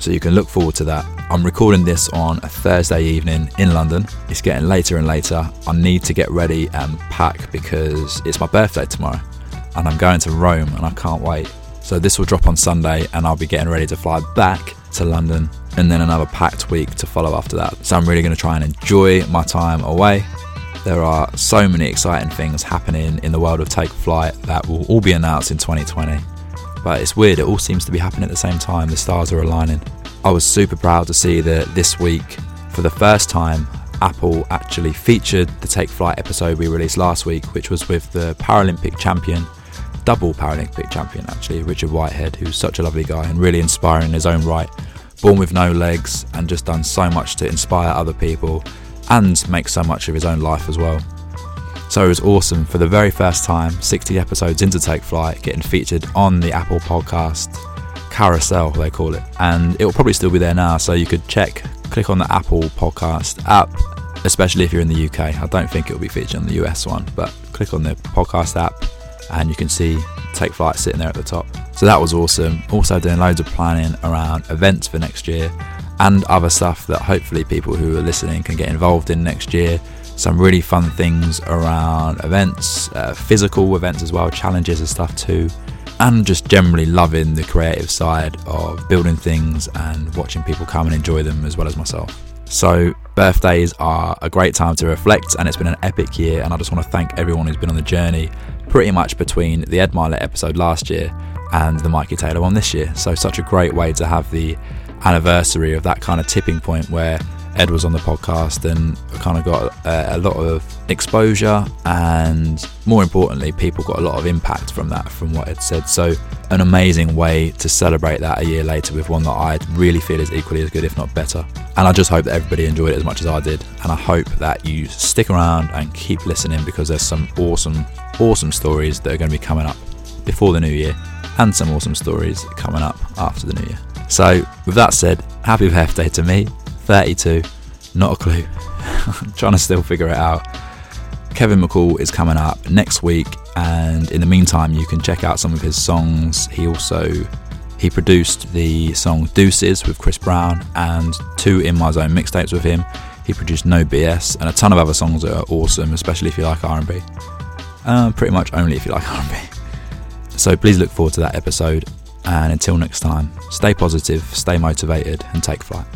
So you can look forward to that. I'm recording this on a Thursday evening in London. It's getting later and later. I need to get ready and pack because it's my birthday tomorrow and I'm going to Rome and I can't wait. So this will drop on Sunday and I'll be getting ready to fly back to London and then another packed week to follow after that. So I'm really going to try and enjoy my time away. There are so many exciting things happening in the world of Take Flight that will all be announced in 2020 but it's weird it all seems to be happening at the same time the stars are aligning i was super proud to see that this week for the first time apple actually featured the take flight episode we released last week which was with the paralympic champion double paralympic champion actually richard whitehead who's such a lovely guy and really inspiring in his own right born with no legs and just done so much to inspire other people and make so much of his own life as well so it was awesome for the very first time, 60 episodes into Take Flight, getting featured on the Apple Podcast carousel, they call it. And it will probably still be there now, so you could check, click on the Apple Podcast app, especially if you're in the UK. I don't think it will be featured on the US one, but click on the podcast app and you can see Take Flight sitting there at the top. So that was awesome. Also, doing loads of planning around events for next year and other stuff that hopefully people who are listening can get involved in next year some really fun things around events, uh, physical events as well, challenges and stuff too, and just generally loving the creative side of building things and watching people come and enjoy them as well as myself. So, birthdays are a great time to reflect, and it's been an epic year. And I just want to thank everyone who's been on the journey pretty much between the Ed Mylett episode last year and the Mikey Taylor one this year. So, such a great way to have the anniversary of that kind of tipping point where Ed was on the podcast and kind of got a, a lot of exposure and more importantly people got a lot of impact from that from what Ed said. So an amazing way to celebrate that a year later with one that I really feel is equally as good if not better. And I just hope that everybody enjoyed it as much as I did. And I hope that you stick around and keep listening because there's some awesome awesome stories that are going to be coming up before the new year and some awesome stories coming up after the new year. So with that said happy birthday to me 32, not a clue. I'm trying to still figure it out. Kevin McCall is coming up next week, and in the meantime, you can check out some of his songs. He also he produced the song Deuces with Chris Brown and two In My Zone mixtapes with him. He produced No BS and a ton of other songs that are awesome, especially if you like R&B. Uh, pretty much only if you like R&B. So please look forward to that episode. And until next time, stay positive, stay motivated, and take flight.